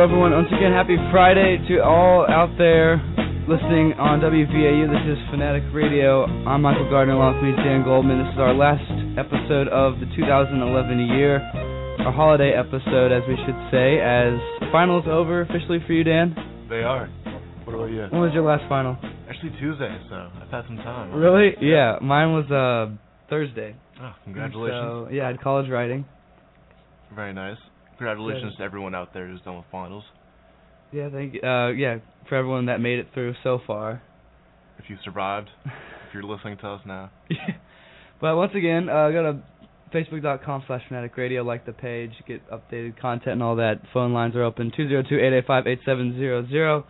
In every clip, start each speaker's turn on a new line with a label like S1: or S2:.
S1: Hello, everyone. Once again, happy Friday to all out there listening on WVAU. This is Fanatic Radio. I'm Michael Gardner, along with me, Dan Goldman. This is our last episode of the 2011 year, our holiday episode, as we should say, as finals over officially for you, Dan.
S2: They are. What about you?
S1: When was your last final?
S2: Actually Tuesday, so I've had some time.
S1: Really? Yeah, mine was uh Thursday.
S2: Oh, congratulations.
S1: So, yeah, I had college writing.
S2: Very nice. Congratulations to everyone out there who's done with finals.
S1: Yeah, thank you. Uh, yeah, for everyone that made it through so far.
S2: If you survived, if you're listening to us now.
S1: Yeah. But once again, uh, go to facebook.com slash fanatic radio, like the page, get updated content and all that. Phone lines are open, 202-885-8700.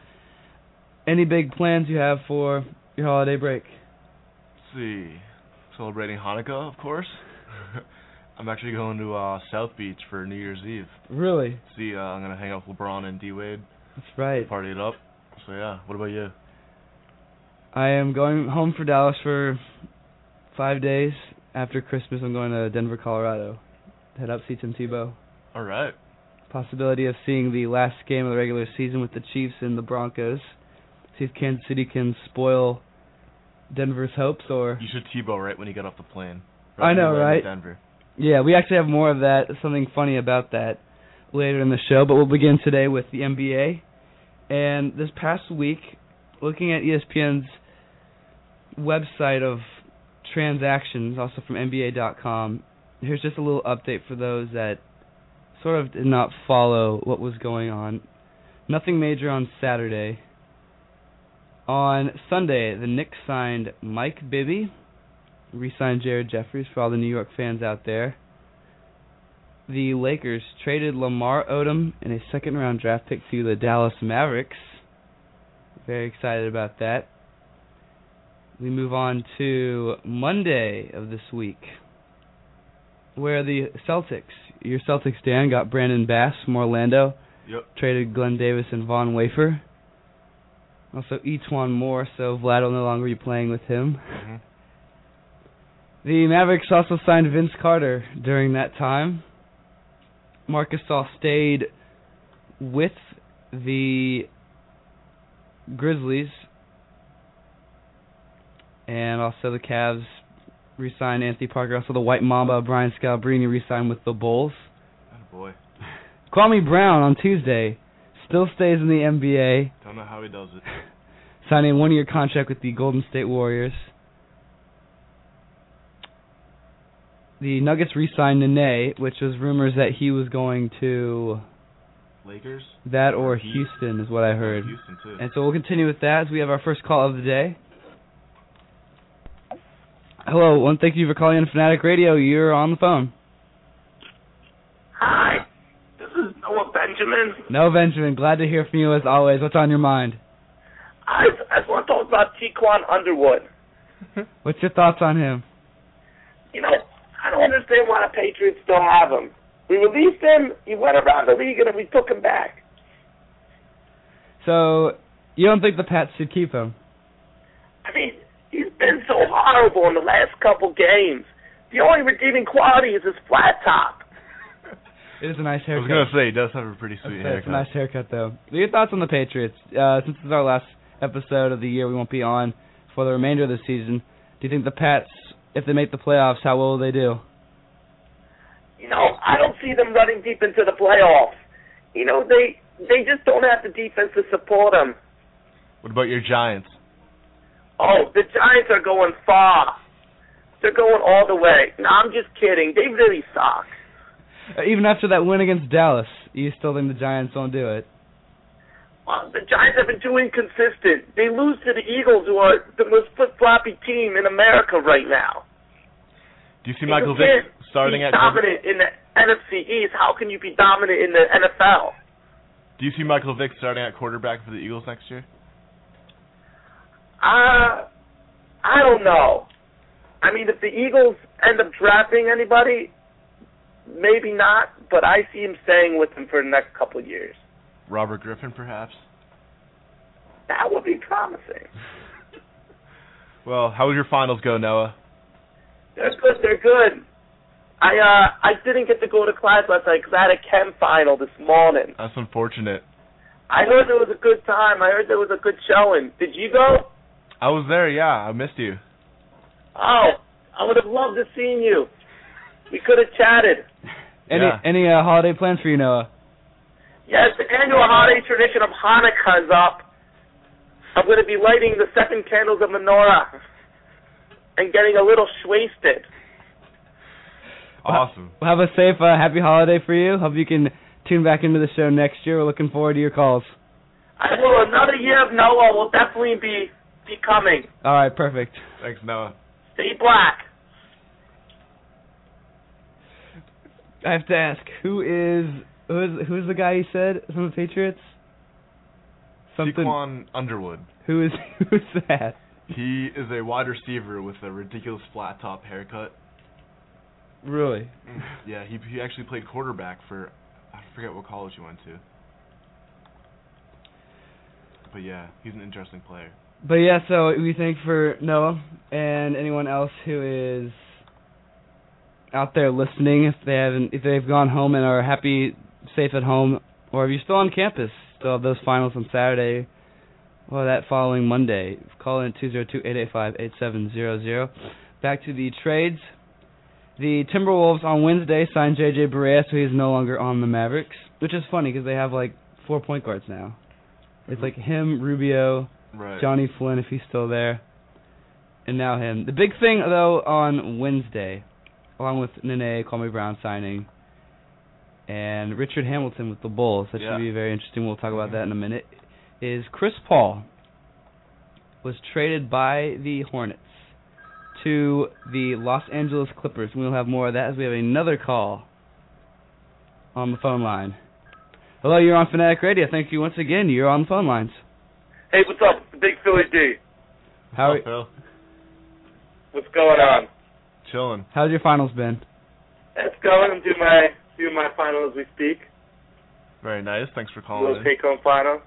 S1: Any big plans you have for your holiday break?
S2: Let's see. Celebrating Hanukkah, of course. I'm actually going to uh South Beach for New Year's Eve.
S1: Really?
S2: See, uh, I'm gonna hang out with LeBron and D Wade,
S1: That's right.
S2: party it up. So yeah, what about you?
S1: I am going home for Dallas for five days. After Christmas, I'm going to Denver, Colorado. Head up, see Tim Tebow.
S2: All right.
S1: Possibility of seeing the last game of the regular season with the Chiefs and the Broncos. See if Kansas City can spoil Denver's hopes, or
S2: You should Tebow right when you get off the plane.
S1: I know,
S2: when you land in
S1: right?
S2: Denver.
S1: Yeah, we actually have more of that, something funny about that later in the show, but we'll begin today with the NBA. And this past week, looking at ESPN's website of transactions, also from NBA.com, here's just a little update for those that sort of did not follow what was going on. Nothing major on Saturday. On Sunday, the Knicks signed Mike Bibby, re-signed Jared Jeffries for all the New York fans out there. The Lakers traded Lamar Odom in a second round draft pick to the Dallas Mavericks. Very excited about that. We move on to Monday of this week, where the Celtics, your Celtics, Dan, got Brandon Bass from Orlando,
S2: Yep.
S1: traded Glen Davis and Von Wafer. Also, E'Twaun Moore, so Vlad will no longer be playing with him.
S2: hmm
S1: The Mavericks also signed Vince Carter during that time. Marcus Gasol stayed with the Grizzlies, and also the Cavs re-signed Anthony Parker. Also, the White Mamba Brian Scalabrine re-signed with the Bulls.
S2: Oh boy.
S1: Kwame Brown on Tuesday still stays in the NBA,
S2: Don't know how he does it.
S1: signing a one-year contract with the Golden State Warriors. The Nuggets re-signed Nene, which was rumors that he was going to
S2: Lakers.
S1: that or
S2: Heat.
S1: Houston, is what I heard.
S2: Houston too.
S1: And so we'll continue with that as we have our first call of the day. Hello, one thank you for calling in Fanatic Radio. You're on the phone.
S3: Hi, this is Noah Benjamin.
S1: No, Benjamin, glad to hear from you as always. What's on your mind?
S3: I, I just want to talk about Tiquan Underwood.
S1: What's your thoughts on him?
S3: You know, I don't understand why the Patriots still have him. We released him, he went around the league, and we took him back.
S1: So, you don't think the Pats should keep him?
S3: I mean, he's been so horrible in the last couple games. The only redeeming quality is his flat top.
S1: It is a nice haircut.
S2: I was gonna say he does have a pretty sweet
S1: it. It's a
S2: haircut.
S1: nice haircut, though. Your thoughts on the Patriots? Uh, since this is our last episode of the year, we won't be on for the remainder of the season. Do you think the Pats, if they make the playoffs, how well will they do?
S3: You know, I don't see them running deep into the playoffs. You know, they they just don't have the defense to support them.
S2: What about your Giants?
S3: Oh, the Giants are going far. They're going all the way. No, I'm just kidding. They really suck.
S1: Uh, even after that win against Dallas, you still think the Giants won't do it?
S3: Well, the Giants have been too inconsistent. They lose to the Eagles, who are the most flip-floppy team in America right now.
S2: Do you see Michael Vick starting at
S3: dominant in the NFC East. How can you be dominant in the NFL?
S2: Do you see Michael Vick starting at quarterback for the Eagles next year?
S3: Uh, I don't know. I mean, if the Eagles end up drafting anybody, maybe not. But I see him staying with them for the next couple of years.
S2: Robert Griffin, perhaps.
S3: That would be promising.
S2: Well, how would your finals go, Noah?
S3: They're good. They're good. I uh I didn't get to go to class last night because I had a chem final this morning.
S2: That's unfortunate.
S3: I heard there was a good time. I heard there was a good showing. Did you go?
S2: I was there, yeah. I missed you.
S3: Oh, I would have loved to seen you. We could have chatted.
S1: Any
S2: Yeah.
S1: any uh, holiday plans for you, Noah?
S3: Yes, the annual holiday tradition of Hanukkah is up. I'm going to be lighting the second candles of menorah and getting a little wasted.
S2: Awesome.
S1: Well, have a safe, uh, happy holiday for you. Hope you can tune back into the show next year. We're looking forward to your calls.
S3: I will. Another year of Noah will definitely be be coming.
S1: All right, perfect.
S2: Thanks, Noah.
S3: Stay black.
S1: I have to ask, who is who is who's the guy you said from the Patriots? Something.
S2: Saquon Underwood.
S1: Who is who's that?
S2: He is a wide receiver with a ridiculous flat top haircut.
S1: Really? Mm-hmm.
S2: Yeah, he he actually played quarterback for I forget what college he went to. But yeah, he's an interesting player.
S1: But yeah, so we thank for Noah and anyone else who is out there listening. If they haven't, if they've gone home and are happy, safe at home, or if you're still on campus, still have those finals on Saturday, or that following Monday, call in two zero two eight eight five eight seven zero zero. Back to the trades. The Timberwolves on Wednesday signed J.J. Barea, so he's no longer on the Mavericks, which is funny because they have like four point guards now. It's like him, Rubio,
S2: Right.
S1: Johnny Flynn if he's still there, and now him. The big thing though on Wednesday, along with Nene, Kwame Brown signing, and Richard Hamilton with the Bulls, that
S2: Yeah.
S1: should be very interesting. We'll talk about mm-hmm. that in a minute. Is Chris Paul was traded by the Hornets to the Los Angeles Clippers. We'll have more of that as we have another call on the phone line. Hello, you're on Fanatic Radio. Thank you once again. You're on the phone lines.
S3: Hey, what's up? Big Philly D.
S1: How
S2: What's up, Phil?
S3: What's going on?
S2: Chilling.
S1: how's your finals been?
S3: It's going. I'm doing my doing my final as we speak.
S2: Very nice. Thanks for calling.
S3: little take home final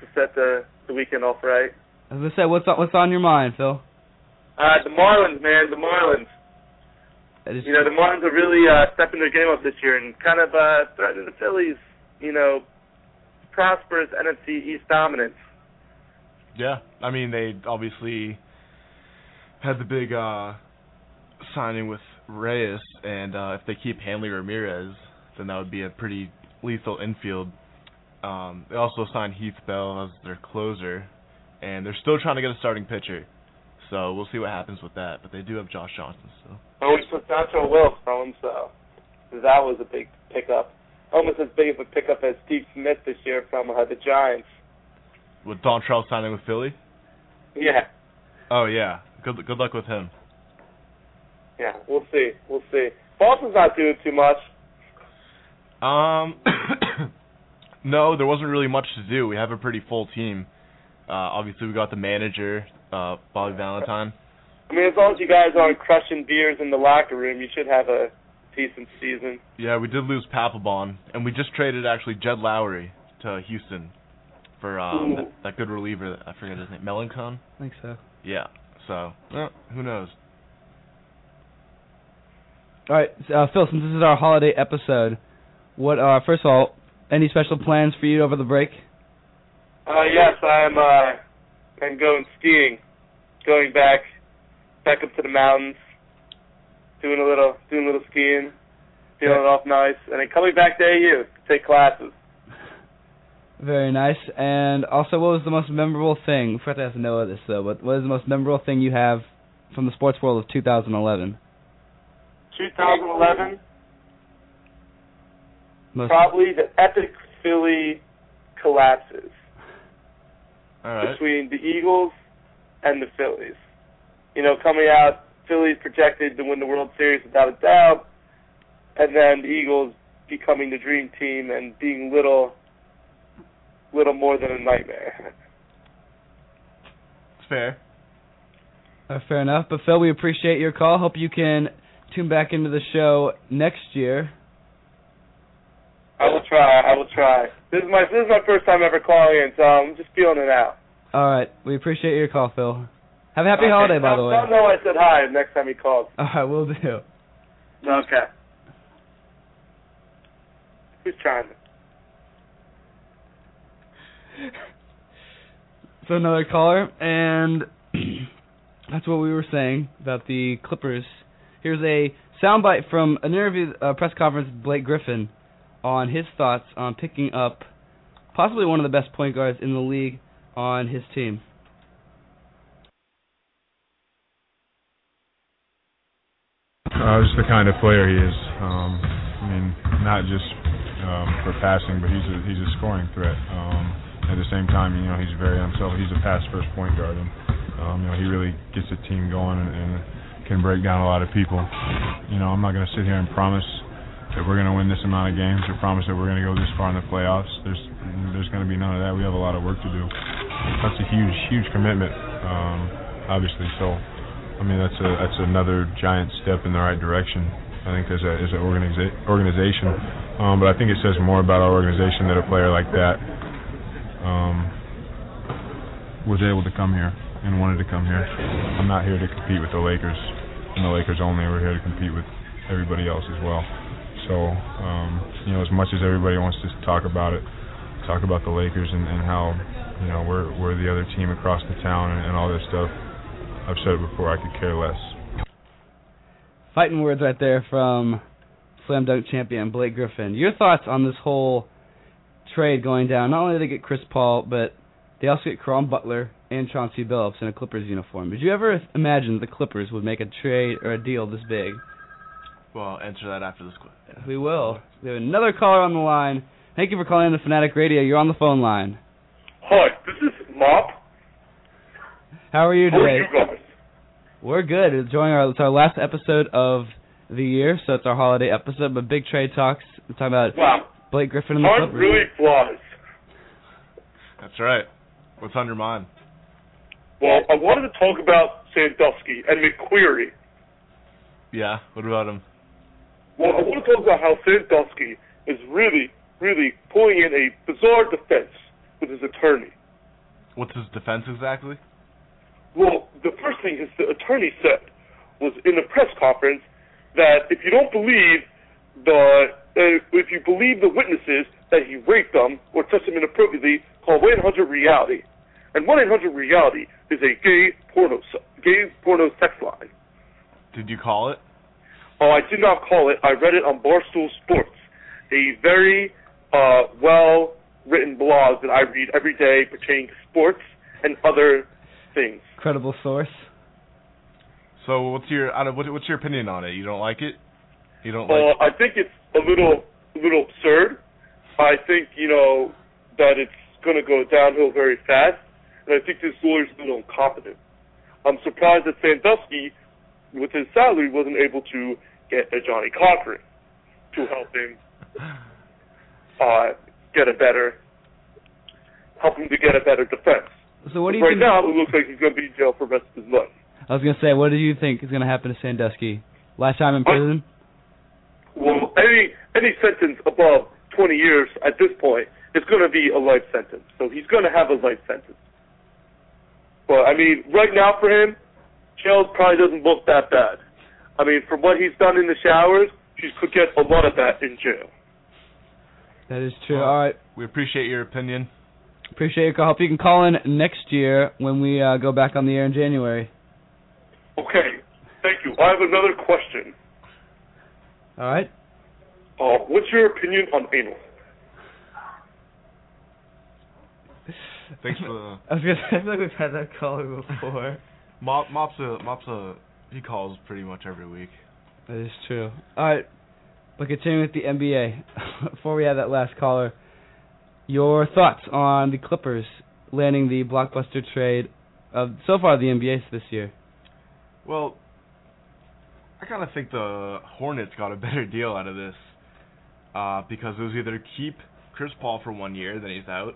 S3: to set the the weekend off right.
S1: As I said, what's on, what's on your mind, Phil?
S3: Uh, the Marlins, man, the Marlins.
S1: That is-
S3: You know, the Marlins are really uh, stepping their game up this year and kind of uh, threatening the Phillies. You know, prosperous NFC East dominance.
S2: Yeah, I mean they obviously had the big uh signing with Reyes, and uh if they keep Hanley Ramirez, then that would be a pretty lethal infield. Um, they also signed Heath Bell as their closer, and they're still trying to get a starting pitcher. So we'll see what happens with that. But they do have Josh Johnson still.
S3: Oh, we took Dontrelle Willis from so that was a big pickup. Almost as big of a pickup as Steve Smith this year from uh, the Giants.
S2: With Dontrelle signing with Philly.
S3: Yeah,
S2: Oh yeah, good good luck with him.
S3: yeah, we'll see, we'll see. Boston's not doing too much.
S2: Um, no, there wasn't really much to do. We have a pretty full team. Uh, obviously, we got the manager, uh, Bobby Valentine.
S3: I mean, as long as you guys aren't crushing beers in the locker room, you should have a decent season.
S2: Yeah, we did lose Papelbon, and we just traded actually Jed Lowrie to Houston for um, that, that good reliever. I forget his name, Melancon.
S1: I think so.
S2: Yeah. So, eh, who knows?
S1: All right, uh, Phil. Since this is our holiday episode, what? Uh, first of all, any special plans for you over the break?
S3: Uh, yes, I'm. Uh, I'm going skiing, going back, back up to the mountains, doing a little, doing a little skiing, feeling it off nice, and then coming back to AU to take classes.
S1: Very nice. And also, what was the most memorable thing? I forgot to ask Noah this though. But what is the most memorable thing you have from the sports world of 2011?
S3: 2011,
S1: Most,
S3: probably the epic Philly collapses
S2: All right.
S3: between the Eagles and the Phillies. You know, coming out, Phillies projected to win the World Series without a doubt, and then the Eagles becoming the dream team and being little little more than a nightmare.
S2: It's fair.
S1: Uh, fair enough. But Phil, we appreciate your call. Hope you can tune back into the show next year.
S3: I will try. I will try. This is my this is my first time ever calling in, so I'm just feeling it out.
S1: All right. We appreciate your call, Phil. Have a happy
S3: Okay,
S1: holiday, by
S3: tell-
S1: the way.
S3: Tell Noah I said hi next time he calls.
S1: All right, we'll do.
S3: Okay. Who's trying?
S1: So another caller, and that's what we were saying about the Clippers. Here's a soundbite from an interview, uh, press conference, with Blake Griffin, on his thoughts on picking up possibly one of the best point guards in the league on his team.
S4: Uh, just the kind of player he is. Um, I mean, not just um, for passing, but he's a he's a scoring threat. Um, at the same time, you know, he's very himself. He's a pass first point guard, and um, you know, he really gets the team going and, and can break down a lot of people. You know, I'm not going to sit here and promise that we're going to win this amount of games or promise that we're going to go this far in the playoffs. There's there's going to be none of that. We have a lot of work to do. That's a huge huge commitment, um, obviously. So. I mean that's a that's another giant step in the right direction. I think as a as an organiza- organization, um, but I think it says more about our organization that a player like that um, was able to come here and wanted to come here. I'm not here to compete with the Lakers and the Lakers only. We're here to compete with everybody else as well. So um, you know, as much as everybody wants to talk about it, talk about the Lakers and, and how you know we're we're the other team across the town and, and all this stuff. I've said it before. I could care less.
S1: Fighting words right there from slam dunk champion Blake Griffin. Your thoughts on this whole trade going down? Not only did they get Chris Paul, but they also get Caron Butler and Chauncey Billups in a Clippers uniform. Did you ever imagine the Clippers would make a trade or a deal this big?
S2: Well, answer that after this question.
S1: We will. We have another caller on the line. Thank you for calling in to Fanatic Radio. You're on the phone line.
S3: Hi, this is Mop.
S1: How are you today?
S3: How are you guys?
S1: We're good. It's enjoying our it's our last episode of the year, so it's our holiday episode. But big trade talks. We're talking about
S3: Wow,
S1: Blake Griffin and the
S3: time
S1: Clippers.
S3: really flies.
S2: That's right. What's on your mind?
S3: Well, I wanted to talk about Sandusky and McQueary.
S2: Yeah. What about him?
S3: Well, I want to talk about how Sandusky is really, really pulling in a bizarre defense with his attorney.
S2: What's his defense exactly?
S3: Well, the first thing his the attorney said was in the press conference that if you don't believe the uh, if you believe the witnesses that he raped them or touched them inappropriately, call 1-800 Reality. And 1-800 Reality is a gay porno gay porno sex line.
S2: Did you call it?
S3: Oh, I did not call it. I read it on Barstool Sports, a very uh, well written blog that I read every day pertaining to sports and other things.
S1: Credible source.
S2: So what's your I don't, what's your opinion on it? You don't like it? You don't
S3: Uh,
S2: like?
S3: I think it's a little, a little absurd. I think you know that it's going to go downhill very fast, and I think this lawyer's a little incompetent. I'm surprised that Sandusky, with his salary, wasn't able to get a Johnnie Cochran to help him uh, get a better, help him to get a better defense.
S1: So what do you
S3: right
S1: think?
S3: now, it looks like he's going to be in jail for the rest of his life.
S1: I was gonna say, what do you think is gonna happen to Sandusky? Last time in prison?
S3: Well, any any sentence above 20 years at this point is going to be a life sentence. So he's going to have a life sentence. But I mean, right now for him, jail probably doesn't look that bad. I mean, from what he's done in the showers, he could get a lot of that in jail.
S1: That is true.
S2: Well-
S1: All right.
S2: We appreciate your opinion.
S1: Appreciate your call. Hope you can call in next year when we uh, go back on the air in January.
S3: Okay, thank you. I have another question.
S1: All right.
S3: Uh, what's your opinion on anal?
S2: Thanks for the
S1: I was gonna I feel like we've had that caller before.
S2: Mop. Mop's a Mop's a he calls pretty much every week.
S1: That is true. All right. But continuing with the NBA, before we have that last caller, your thoughts on the Clippers landing the blockbuster trade of so far the NBA this year?
S2: Well, I kind of think the Hornets got a better deal out of this uh, because it was either keep Chris Paul for one year, then he's out,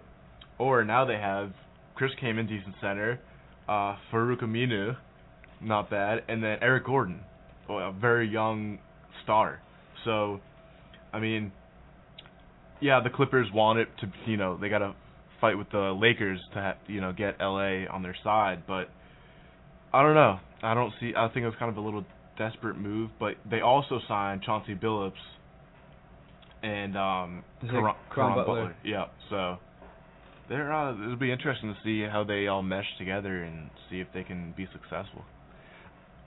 S2: Or now they have Chris Kaman, decent center, uh, Farouq Aminu, not bad, and then Eric Gordon, a very young star. So, I mean, yeah, the Clippers want it to, you know, they got to fight with the Lakers to, you know, get LA on their side, but I don't know. I don't see. I think it was kind of a little desperate move, but they also signed Chauncey Billups and um Caron
S1: Caron Butler?
S2: Butler. Yeah, so they're uh, it'll be interesting to see how they all mesh together and see if they can be successful.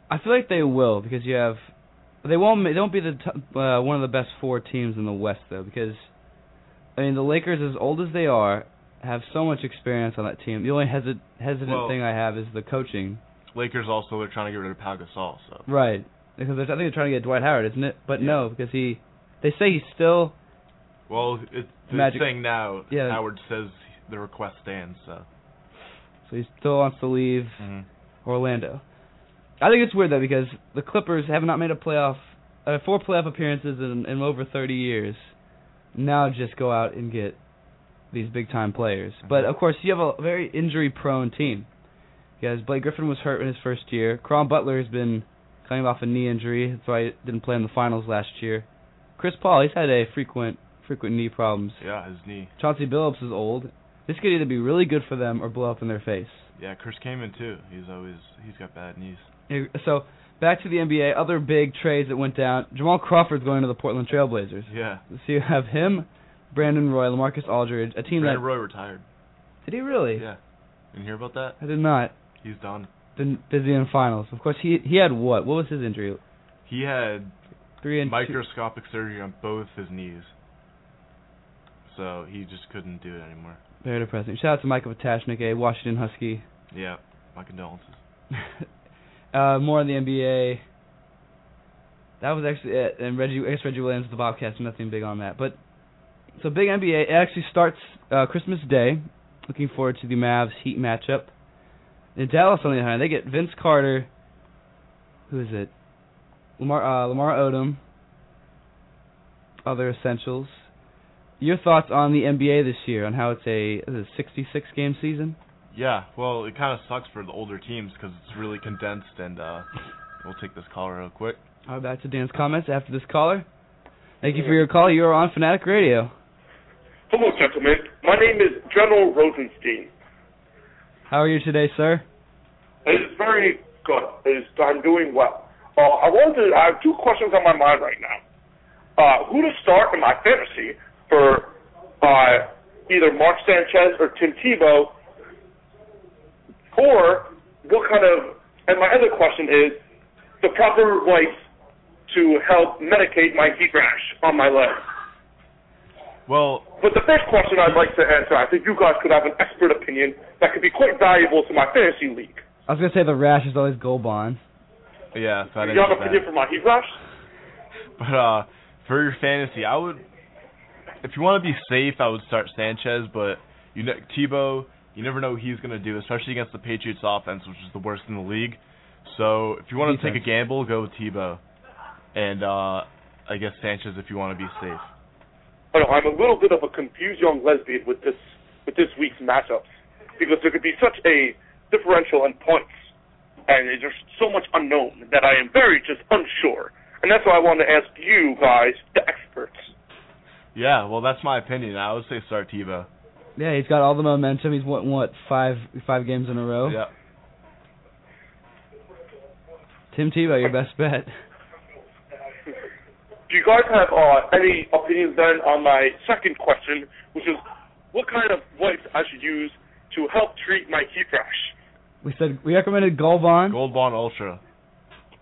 S1: I feel like they will because you have they won't they won't be the t- uh, one of the best four teams in the West though because I mean the Lakers as old as they are have so much experience on that team. The only hesit- hesitant
S2: Well-
S1: thing I have is the coaching.
S2: Lakers also are trying to get rid of Pau Gasol, so
S1: Right. Because I think they're trying to get Dwight Howard, isn't it? But no, because he they say he's still
S2: well, it, the
S1: Magic-
S2: thing now,
S1: Yeah.
S2: Howard says the request stands. So
S1: so he still wants to leave
S2: mm-hmm.
S1: Orlando. I think it's weird though because the Clippers have not made a playoff, uh, four playoff appearances in, in over 30 years. Now just go out and get these big time players. But of course you have a very injury prone team. Because Blake Griffin was hurt in his first year. Caron Butler has been coming off a knee injury. That's why he didn't play in the finals last year. Chris Paul, he's had a frequent frequent knee problems.
S2: yeah, his knee.
S1: Chauncey Billups is old. This could either be really good for them or blow up in their face.
S2: Yeah, Chris Kaman too. He's always he's got bad knees.
S1: So back to the NBA. Other big trades that went down. Jamal Crawford's going to the Portland Trailblazers.
S2: Yeah,
S1: So you have him, Brandon Roy, LaMarcus Aldridge, a team
S2: Brandon
S1: that
S2: Roy retired.
S1: did he really?
S2: Yeah, didn't hear about that?
S1: I did not.
S2: He's done.
S1: Been busy in finals. Of course, he he had what? What was his injury?
S2: He had
S1: Three and two.
S2: microscopic surgery on both his knees. So he just couldn't do it anymore.
S1: Very depressing. Shout out to Michael Patashnik, a Washington Husky.
S2: Yeah, my condolences.
S1: uh, more on the NBA. That was actually it. And Reggie, I guess Reggie Williams the Bobcats. Nothing big on that. But so big NBA. It actually starts uh, Christmas Day. Looking forward to the Mavs Heat matchup. In Dallas, on the other hand, they get Vince Carter. Who is it? Lamar uh, Lamar Odom. Other essentials. Your thoughts on the NBA this year? On how it's a, a 66 game season?
S2: Yeah, well, it kind of sucks for the older teams because it's really condensed, and uh, we'll take this caller real quick.
S1: All right, back to Dan's comments after this caller. Thank you for your call. You are on Fanatic Radio.
S3: Hello, gentlemen. My name is General Rosenstein.
S1: How are you today, sir?
S3: It is very good. It is, I'm doing well. Uh, I wanted. I have two questions on my mind right now. Uh, who to start in my fantasy for uh, either Mark Sanchez or Tim Tebow, or what kind of? And my other question is the proper ways to help medicate my heat rash on my leg.
S2: Well,
S3: But the first question I'd like to answer, I think you guys could have an expert opinion that could be quite valuable to my fantasy league.
S1: I was gonna say the rash is always Gold Bond.
S2: yeah, so I
S3: Do
S2: didn't
S3: you have
S2: get
S3: an opinion
S2: that.
S3: for my heat rash?
S2: But uh, for your fantasy, I would, if you want to be safe, I would start Sanchez. But you know, Tebow, you never know what he's gonna do, especially against the Patriots offense, which is the worst in the league. So if you want to take a gamble, go with Tebow, and uh, I guess Sanchez if you want to be safe.
S3: I know, I'm a little bit of a confused young lesbian with this with this week's matchups because there could be such a differential in points, and there's so much unknown that I am very just unsure, and that's why I wanted to ask you guys, the experts.
S2: Yeah, well, that's my opinion. I would say start Tebow.
S1: Yeah, he's got all the momentum. He's won what five five games in a row.
S2: Yeah.
S1: Tim Tebow, your best bet.
S3: Do you guys have uh, any opinions then on my second question, which is what kind of wipes I should use to help treat my heat rash?
S1: We said we recommended Gold Bond.
S2: Gold Bond Ultra.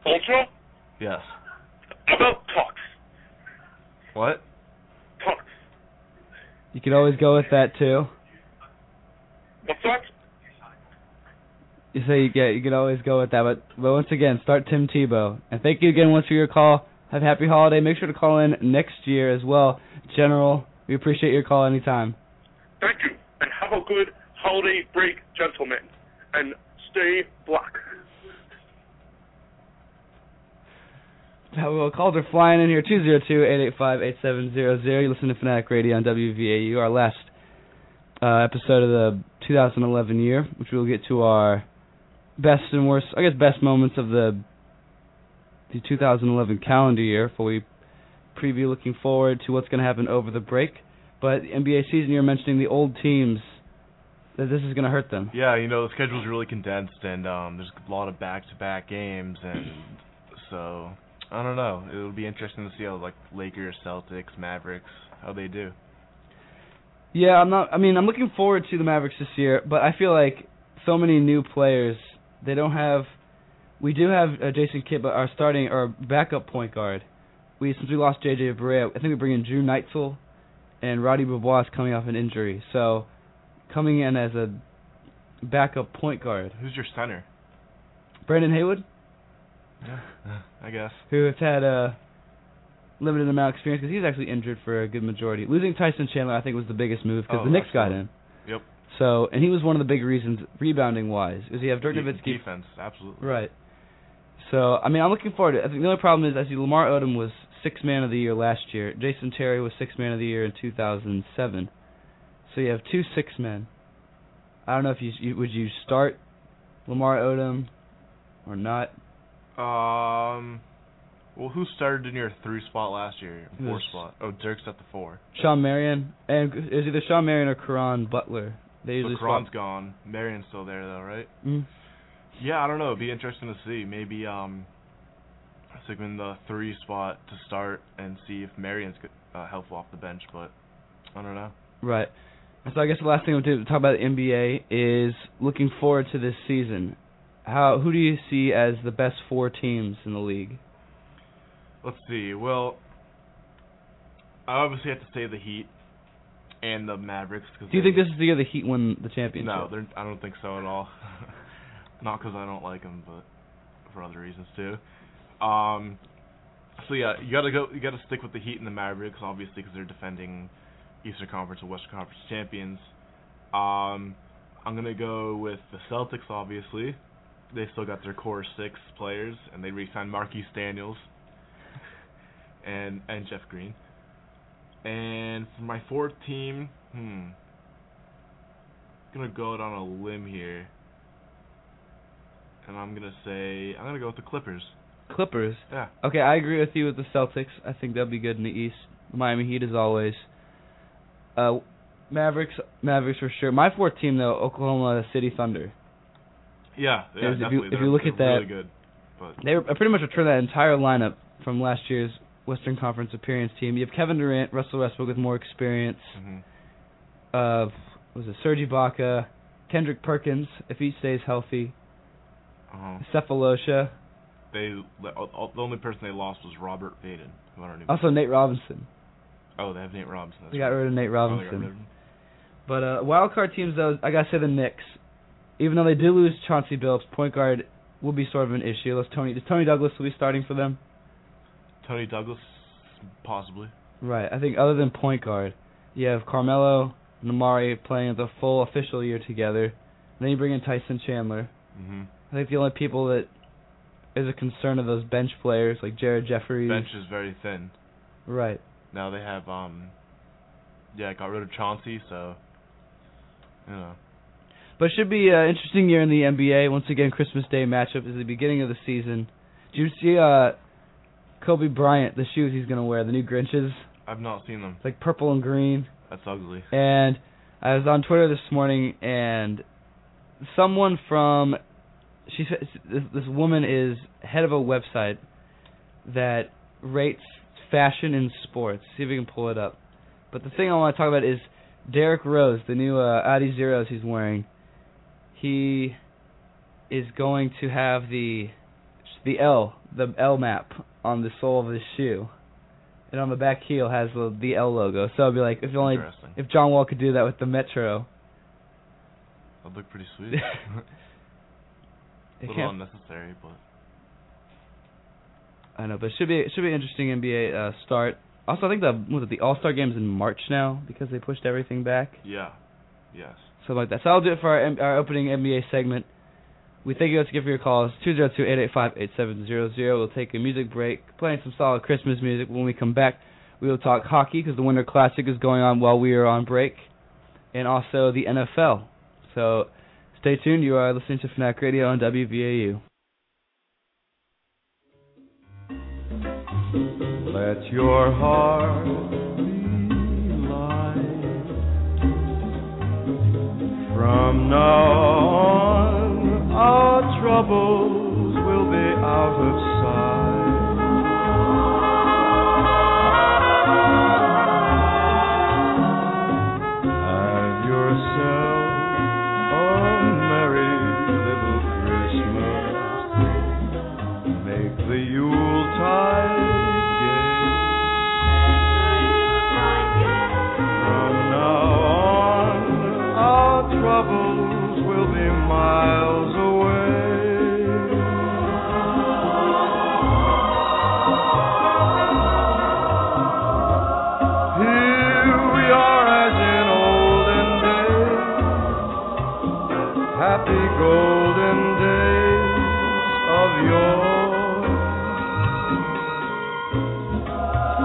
S3: Ultra?
S2: Yes.
S3: How about Tux?
S2: What?
S3: Tux.
S1: You could always go with that too.
S3: What's that?
S1: You say you get you could always go with that, but but once again, start Tim Tebow. And thank you again once for your call. Have a happy holiday. Make sure to call in next year as well, General. We appreciate your call anytime.
S3: Thank you, and have a good holiday break, gentlemen, and stay black.
S1: Well, calls are flying in here. 202-885-8700. You listen to Fanatic Radio on WVAU. Our last uh, episode of the 2011 year, which we'll get to our best and worst, I guess, best moments of the the 2011 calendar year. Before we preview, looking forward to what's going to happen over the break. But NBA season, you're mentioning the old teams that this is going to hurt them.
S2: Yeah, you know the schedule's really condensed, and um, there's a lot of back-to-back games, and so I don't know. It'll be interesting to see how like Lakers, Celtics, Mavericks, how they do.
S1: Yeah, I'm not. I mean, I'm looking forward to the Mavericks this year, but I feel like so many new players. They don't have. We do have uh, Jason Kidd, but our starting or backup point guard. We since we lost JJ Barea, I think we bring in Drew Neitzel, and Roddy Beaubois is coming off an injury. So, coming in as a backup point guard,
S2: Who's your center?
S1: Brendan Haywood,
S2: Yeah, I guess.
S1: who has had a limited amount of experience because he's actually injured for a good majority. Losing Tyson Chandler, I think, was the biggest move because
S2: Oh,
S1: the Knicks got
S2: absolutely.
S1: in.
S2: Yep.
S1: So, and he was one of the big reasons rebounding wise. Is he have Dirk Nowitzki?
S2: defense, absolutely.
S1: Right. So, I mean, I'm looking forward to it. I think the only problem is, I see Lamar Odom was six man of the year last year. Jason Terry was six man of the year in 2007. So you have two six men. I don't know if you, you would you start Lamar Odom or not.
S2: Um, well, who started in your three spot last year? Four
S1: was-
S2: spot. Oh, Dirk's at the four.
S1: Shawn Marion and was either Shawn Marion or Caron Butler. They
S2: So
S1: usually
S2: Caron's
S1: swap.
S2: gone. Marion's still there though, right?
S1: Mm.
S2: Yeah, I don't know. It'd be interesting to see. Maybe um, in the three spot to start and see if Marion's good, uh, helpful off the bench. But I don't know.
S1: Right. So I guess the last thing we'll do talk about the NBA is looking forward to this season. How who do you see as the best four teams in the league?
S2: Let's see. Well, I obviously have to say the Heat and the Mavericks. Cause
S1: Do you think this is the year the Heat win the championship?
S2: No, I don't think so at all. Not because I don't like them, but for other reasons too. Um, so yeah, you gotta go. You gotta stick with the Heat and the Mavericks, obviously, because they're defending Eastern Conference and Western Conference champions. Um, I'm gonna go with the Celtics, obviously. They still got their core six players, and they re-signed Marquis Daniels and and Jeff Green. And for my fourth team, hmm, gonna go out on a limb here, and I'm gonna say I'm gonna go with the Clippers.
S1: Clippers.
S2: Yeah,
S1: Okay, I agree with you with the Celtics. I think they'll be good in the East. Miami Heat as always. Uh, Mavericks, Mavericks for sure. My fourth team though, Oklahoma City Thunder.
S2: Yeah, yeah.
S1: If you- if you look at that-
S2: really good.
S1: They were, pretty much returned that entire lineup from last year's Western Conference appearance team. You have Kevin Durant, Russell Westbrook with more experience.
S2: mhm.
S1: Uh, was it Serge Ibaka, Kendrick Perkins if he stays healthy,
S2: uh
S1: Sefolosha,
S2: they the only person they lost was Robert Vaden. Who I don't even.
S1: also Nate Robinson.
S2: oh, they have Nate Robinson. That's
S1: They got
S2: right.
S1: rid of Nate
S2: Oh,
S1: Robinson.
S2: of.
S1: But uh, wild card teams, though, I gotta say the Knicks. Even though they did lose Chauncey Billups, point guard will be sort of an issue. Unless Tony, does Toney Douglas will be starting for them?
S2: Toney Douglas, possibly.
S1: Right. I think other than point guard, you have Carmelo and Amar'e playing the full official year together. then you bring in Tyson Chandler.
S2: hmm
S1: I think the only people that is a concern of those bench players like Jared Jeffries.
S2: Bench is very thin.
S1: Right.
S2: Now they have um, yeah, got rid of Chauncey, so you know.
S1: But it should be an interesting year in the NBA. Once again, Christmas Day matchup is the beginning of the season. Did you see uh, Kobe Bryant, the shoes he's going to wear, the new Grinches?
S2: I've not seen them.
S1: It's like purple and green.
S2: That's ugly.
S1: And I was on Twitter this morning, and someone from she said this, this woman is head of a website that rates fashion in sports. See if we can pull it up. But the thing I want to talk about is Derrick Rose, the new uh, Adi Zeros he's wearing. He is going to have the the L, the L map on the sole of his shoe, and on the back heel has the the L logo. So it'd be like if only if John Wall could do that with the Metro.
S2: That'd look pretty sweet. A little unnecessary, but
S1: I know, but it should be it should be an interesting NBA uh, start. Also, I think the was it the All Star game's in March now because they pushed everything back,
S2: yeah, yes.
S1: something like that. So I'll do it for our, our opening NBA segment. We thank you guys for your calls two zero two eight eight five eight seven zero zero. We'll take a music break, playing some solid Christmas music. When we come back, we will talk hockey because the Winter Classic is going on while we are on break, and also the NFL. So stay tuned. You are listening to Fanatic Radio on WVAU.
S5: Let your heart From now on, our troubles will be out of sight. Golden days of yore.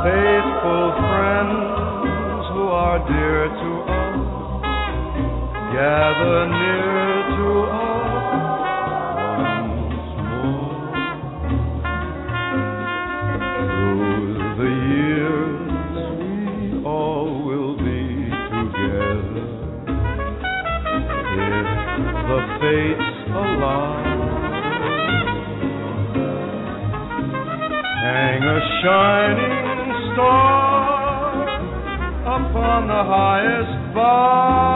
S5: Faithful friends who are dear to us, gather near upon the highest bough.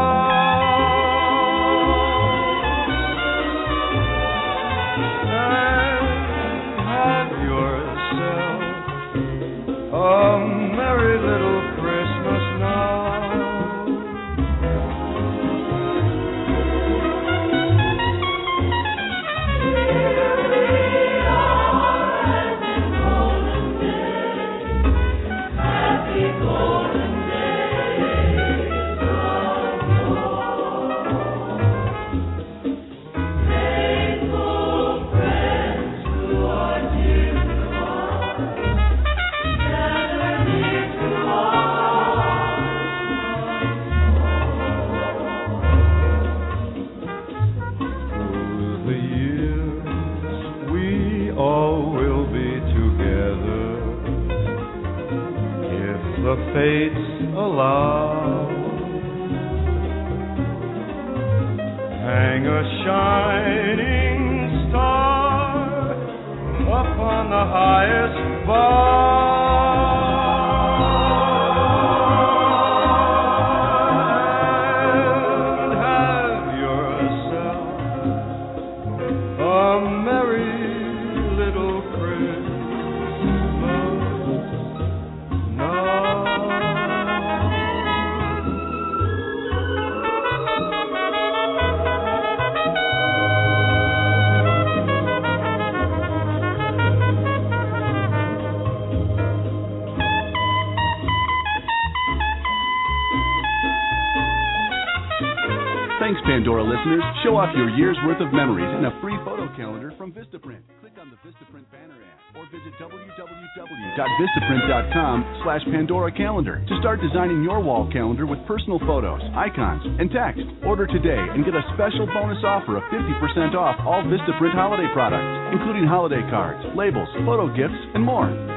S6: www.vistaprint.com slash Pandora Calendar to start designing your wall calendar with personal photos, icons, and text. Order today and get a special bonus offer of 50% off all Vistaprint holiday products, including holiday cards, labels, photo gifts, and more.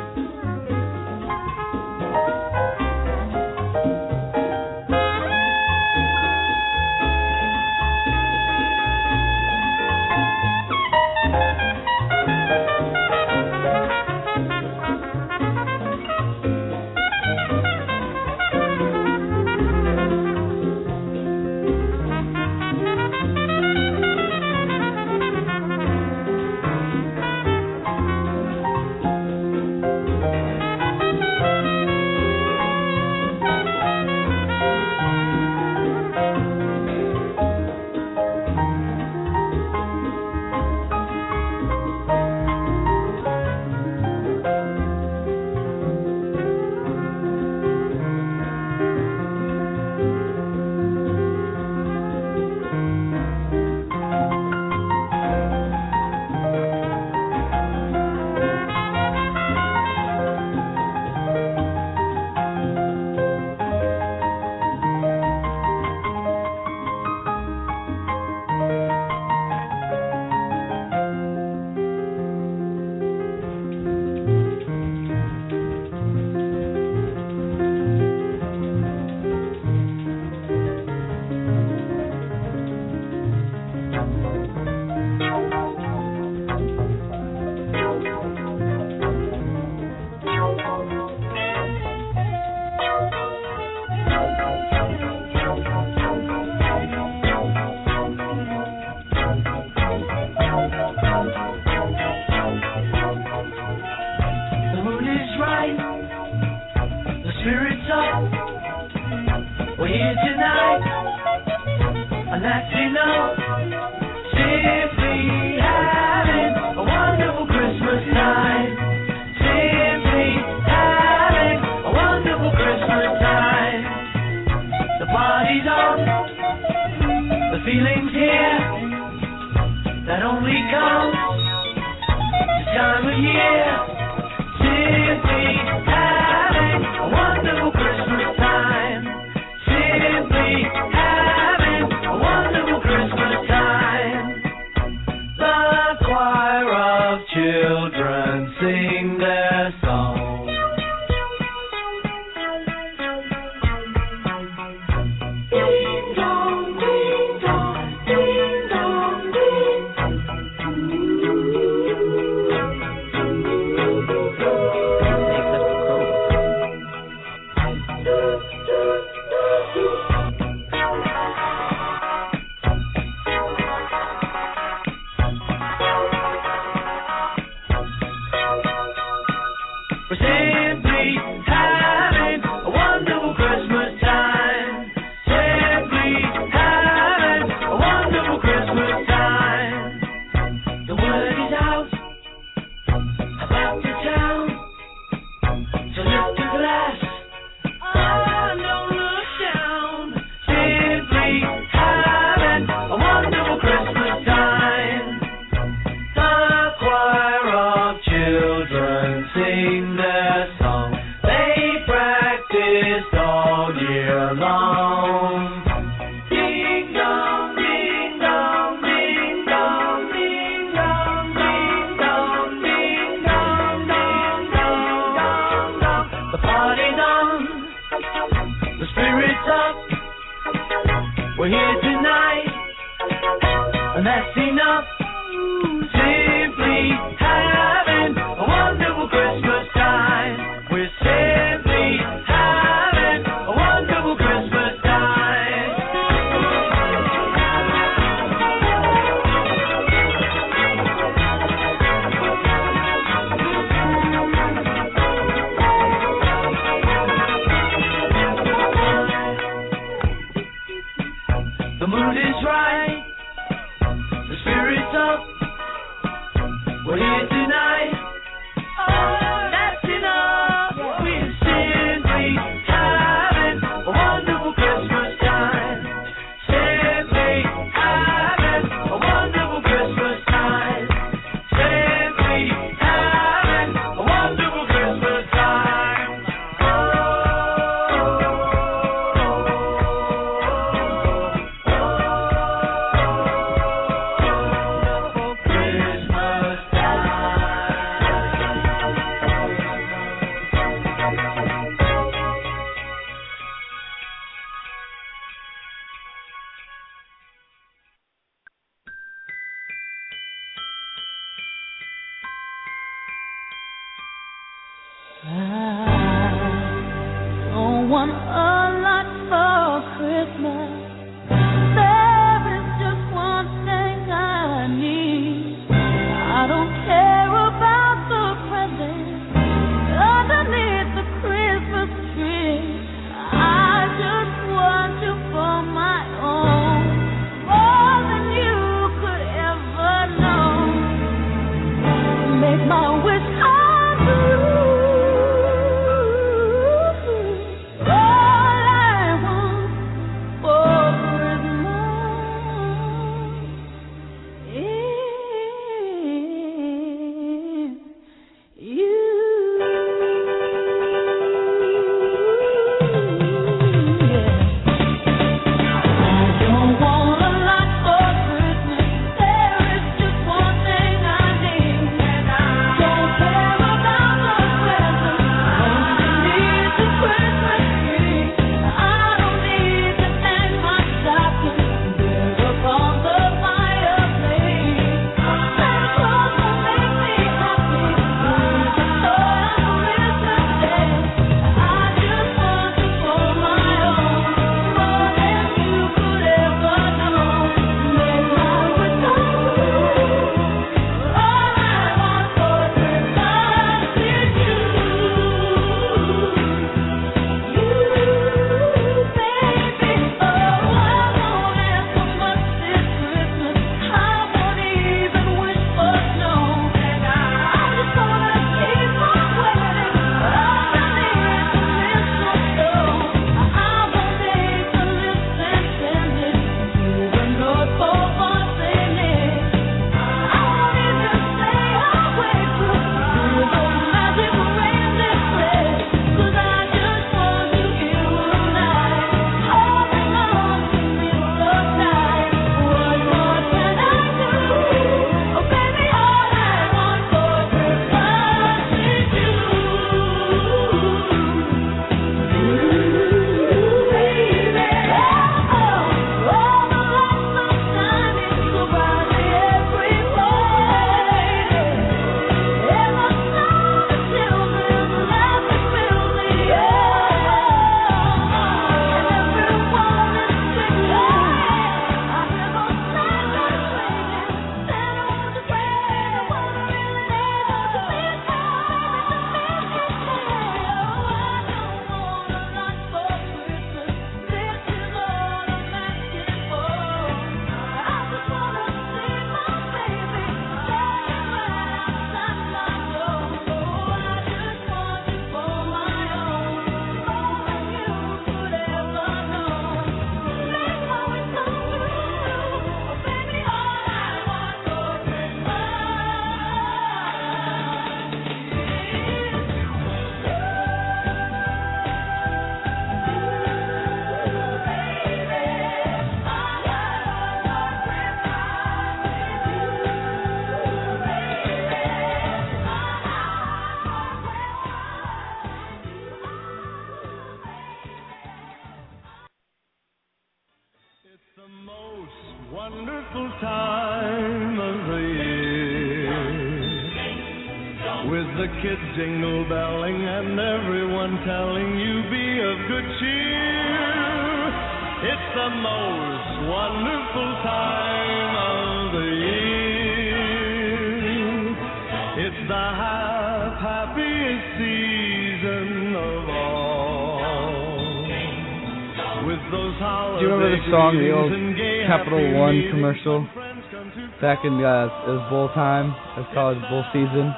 S1: Back in uh, it was bowl time, it was college bowl season.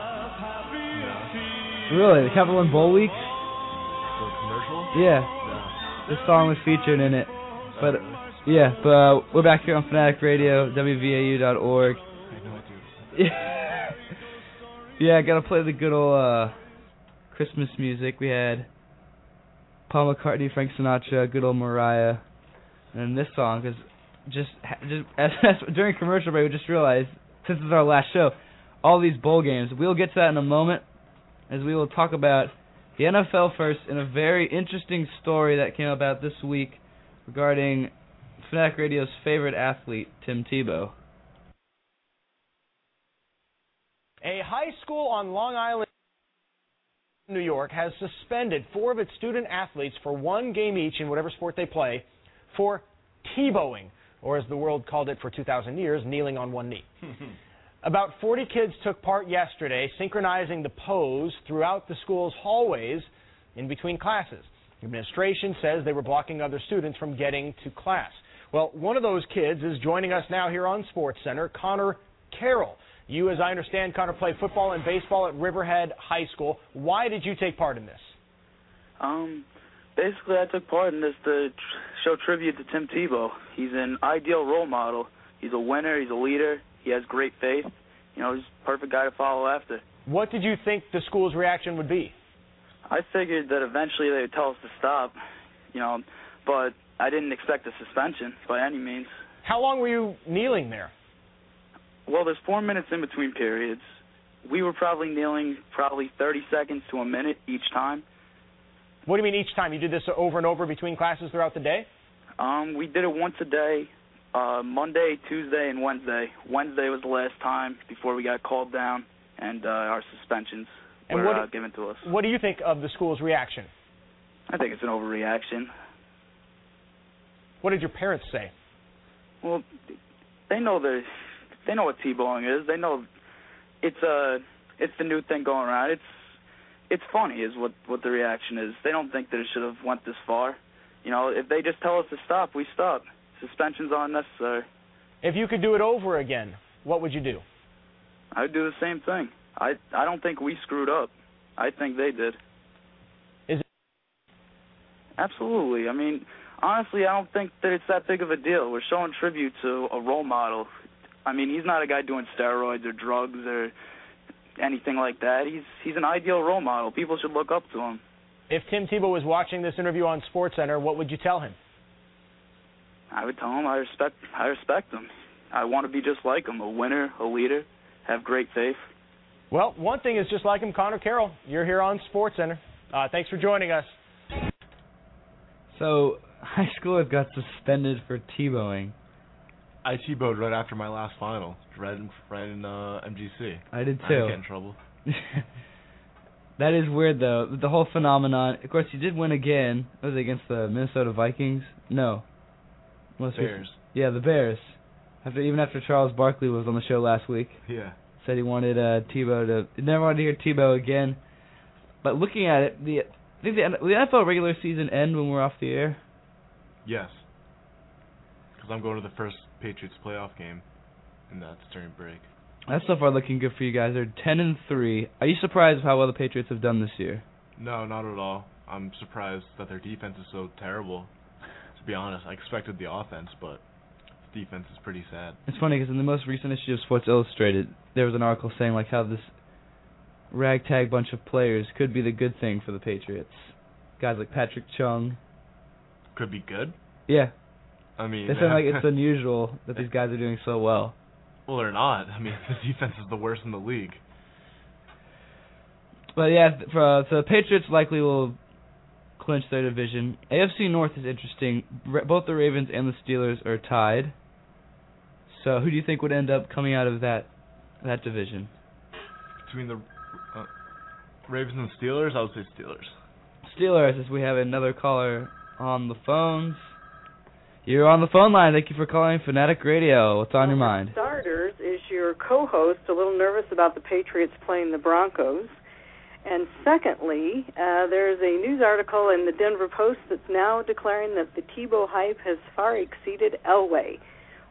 S1: Really, the Capital One Bowl week?
S2: The commercial?
S1: Yeah,
S2: Yeah.
S1: this song was featured in it. But yeah, but uh, we're back here on Fanatic Radio, WVAU.org.
S2: I had no.
S1: Yeah, yeah, gotta play the good old uh, Christmas music. We had Paul McCartney, Frank Sinatra, good old Mariah, and this song is just just as, as, during commercial break we just realized since it's our last show, all these bowl games. We'll get to that in a moment, as we will talk about the NFL first in a very interesting story that came about this week regarding Fanatic Radio's favorite athlete, Tim Tebow.
S7: A high school on Long Island, New York, has suspended four of its student athletes for one game each in whatever sport they play for Tebowing, or as the world called it for 2,000 years, kneeling on one knee. About 40 kids took part yesterday, synchronizing the pose throughout the school's hallways in between classes. The administration says they were blocking other students from getting to class. Well, one of those kids is joining us now here on Sports Center, Connor Carroll. You, as I understand, Connor, played football and baseball at Riverhead High School. Why did you take part in this?
S8: Um, basically, I took part in this to show tribute to Tim Tebow. He's an ideal role model. He's a winner. He's a leader. He has great faith. You know, he's a perfect guy to follow after.
S7: What did you think the school's reaction would be?
S8: I figured that eventually they would tell us to stop, you know, but I didn't expect a suspension by any means.
S7: How long were you kneeling there?
S8: Well, there's four minutes in between periods. We were probably kneeling probably 30 seconds to a minute each time.
S7: What do you mean each time? You did this over and over between classes throughout the day?
S8: Um, we did it once a day, uh, Monday, Tuesday, and Wednesday. Wednesday was the last time before we got called down, and uh, our suspensions
S7: And
S8: were
S7: what-
S8: uh, given to us.
S7: What do you think of the school's reaction?
S8: I think it's an overreaction.
S7: What did your parents say?
S8: Well, they know the they know what Tebowing is. They know it's uh it's the new thing going around. It's it's funny is what what the reaction is. They don't think that it should have went this far. You know, if they just tell us to stop, we stop. Suspensions are unnecessary.
S7: If you could do it over again, what would you do?
S8: I would do the same thing. I I don't think we screwed up. I think they did.
S7: Is it-
S8: Absolutely. I mean, honestly, I don't think that it's that big of a deal. We're showing tribute to a role model. I mean, he's not a guy doing steroids or drugs or anything like that. He's he's an ideal role model. People should look up to him.
S7: If Tim Tebow was watching this interview on SportsCenter, what would you tell him?
S8: I would tell him I respect I respect him. I want to be just like him, a winner, a leader, have great faith.
S7: Well, one thing is just like him, Connor Carroll. You're here on SportsCenter. Uh, thanks for joining us.
S1: So, high schoolers got suspended for Tebowing.
S2: I Tebowed right after my last final, right in, right in uh, MGC.
S1: I did
S2: I
S1: too.
S2: didn't get in trouble.
S1: that is weird though. The whole phenomenon. Of course, he did win again. Was it against the Minnesota Vikings? No.
S2: Bears.
S1: Yeah, the Bears. After even after Charles Barkley was on the show last week,
S2: Yeah.
S1: said he wanted uh, Tebow to never wanted to hear Tebow again. But looking at it, the I think the, the NFL regular season end when we're off the air.
S2: Yes. Because I'm going to the first Patriots playoff game, and that's during break.
S1: That's so far looking good for you guys. They're ten and three. Are you surprised how well the Patriots have done this year?
S2: No, not at all. I'm surprised that their defense is so terrible. To be honest, I expected the offense, but the defense is pretty sad.
S1: It's funny because in the most recent issue of Sports Illustrated, there was an article saying like how this ragtag bunch of players could be the good thing for the Patriots. Guys like Patrick Chung.
S2: Could be good.
S1: Yeah,
S2: I mean,
S1: they said like it's unusual that these guys are doing so well.
S2: well, they're not. I mean, the defense is the worst in the league.
S1: But yeah, for, uh, so the Patriots likely will clinch their division. AFC North is interesting. Both the Ravens and the Steelers are tied. So who do you think would end up coming out of that that division?
S2: Between the uh, Ravens and the Steelers. I would say Steelers.
S1: Steelers, as we have another caller on the phones. You're on the phone line. Thank you for calling Fanatic Radio. What's on your mind?
S9: Starters, is your co-host a little nervous about the Patriots playing the Broncos? And secondly, uh, there's a news article in the Denver Post that's now declaring that the Tebow hype has far exceeded Elway.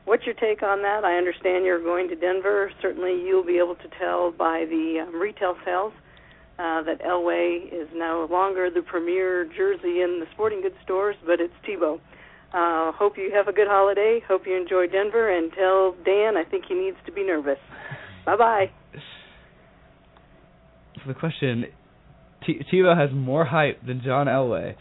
S9: What's your take on that? I understand you're going to Denver. Certainly, you'll be able to tell by the um, retail sales uh, that Elway is no longer the premier jersey in the sporting goods stores, but it's Tebow. Uh, hope you have a good holiday. Hope you enjoy Denver, and tell Dan I think he needs to be nervous. Bye bye.
S1: For the question, T- Tebow has more hype than John Elway.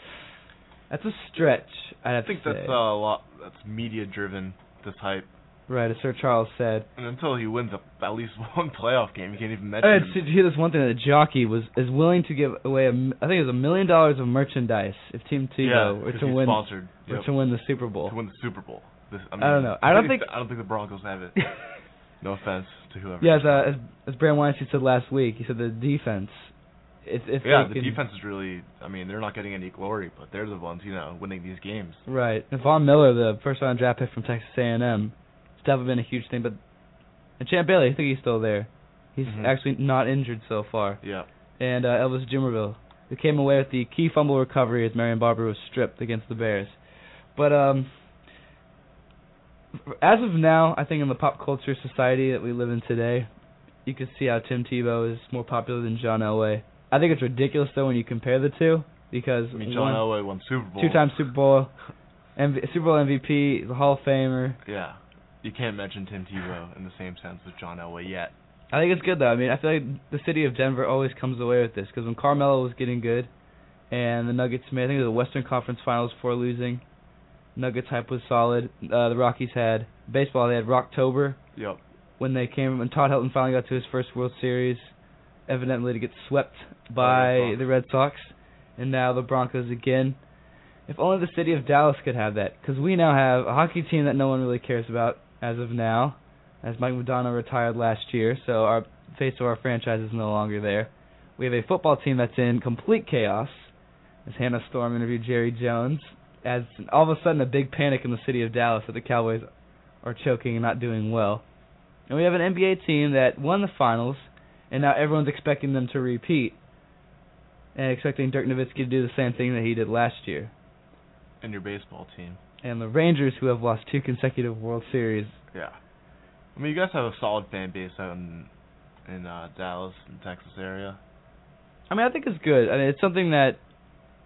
S1: That's a stretch. I'd have
S2: I think
S1: to
S2: that's
S1: say.
S2: uh, a lot. That's media driven. This hype,
S1: right, as Sir Charles said.
S2: and until he wins a, at least one playoff game, you can't even
S1: I
S2: mention.
S1: had
S2: him.
S1: to hear this one thing that Jockey was is willing to give away a I think it was a million dollars of merchandise if Team
S2: yeah,
S1: Tebow were
S2: 'cause
S1: to win
S2: sponsored.
S1: were
S2: Yep.
S1: to win the Super Bowl.
S2: to win the Super Bowl. This, I, mean,
S1: I don't know. I don't
S2: think
S1: think-
S2: I don't think the Broncos have it. No offense to whoever.
S1: Yeah, as, uh, as as Brand Weinstein said last week, he said the defense. If if
S2: yeah, the
S1: can-
S2: defense is really. I mean, they're not getting any glory, but they're the ones, you know, winning these games.
S1: Right. And Von Miller, the first round draft pick from Texas A&M, it's definitely been a huge thing. But and Champ Bailey, I think he's still there. He's
S2: Mhm.
S1: actually not injured so far.
S2: Yeah.
S1: And uh, Elvis Dumervil, who came away with the key fumble recovery as Marion Barber was stripped against the Bears. But um, as of now, I think in the pop culture society that we live in today, you can see how Tim Tebow is more popular than John Elway. I think it's ridiculous though when you compare the two because
S2: I mean, John
S1: one-
S2: Elway won Super Bowl.
S1: two-time Super Bowl, MV- Super Bowl MVP, the Hall of Famer.
S2: Yeah. You can't mention Tim Tebow in the same sense as John Elway yet.
S1: I think it's good though. I mean, I feel like the city of Denver always comes away with this because when Carmelo was getting good, and the Nuggets made I think it was the Western Conference Finals before losing. Nuggets hype was solid. Uh, the Rockies had baseball. They had Rocktober
S2: Yep.
S1: when they came when Todd Helton finally got to his first World Series, evidently to get swept by
S2: Sox.
S1: the Red Sox, and now the Broncos again. If only the city of Dallas could have that, because we now have a hockey team that no one really cares about as of now, as Mike Modano retired last year, so our face of our franchise is no longer there. We have a football team that's in complete chaos, as Hannah Storm interviewed Jerry Jones, as all of a sudden a big panic in the city of Dallas that the Cowboys are choking and not doing well. And we have an NBA team that won the finals, and now everyone's expecting them to repeat, and expecting Dirk Nowitzki to do the same thing that he did last year.
S2: And your baseball team.
S1: And the Rangers, who have lost two consecutive World Series,
S2: Yeah. I mean, you guys have a solid fan base out in in uh, Dallas and Texas area.
S1: I mean, I think it's good. I mean, it's something that,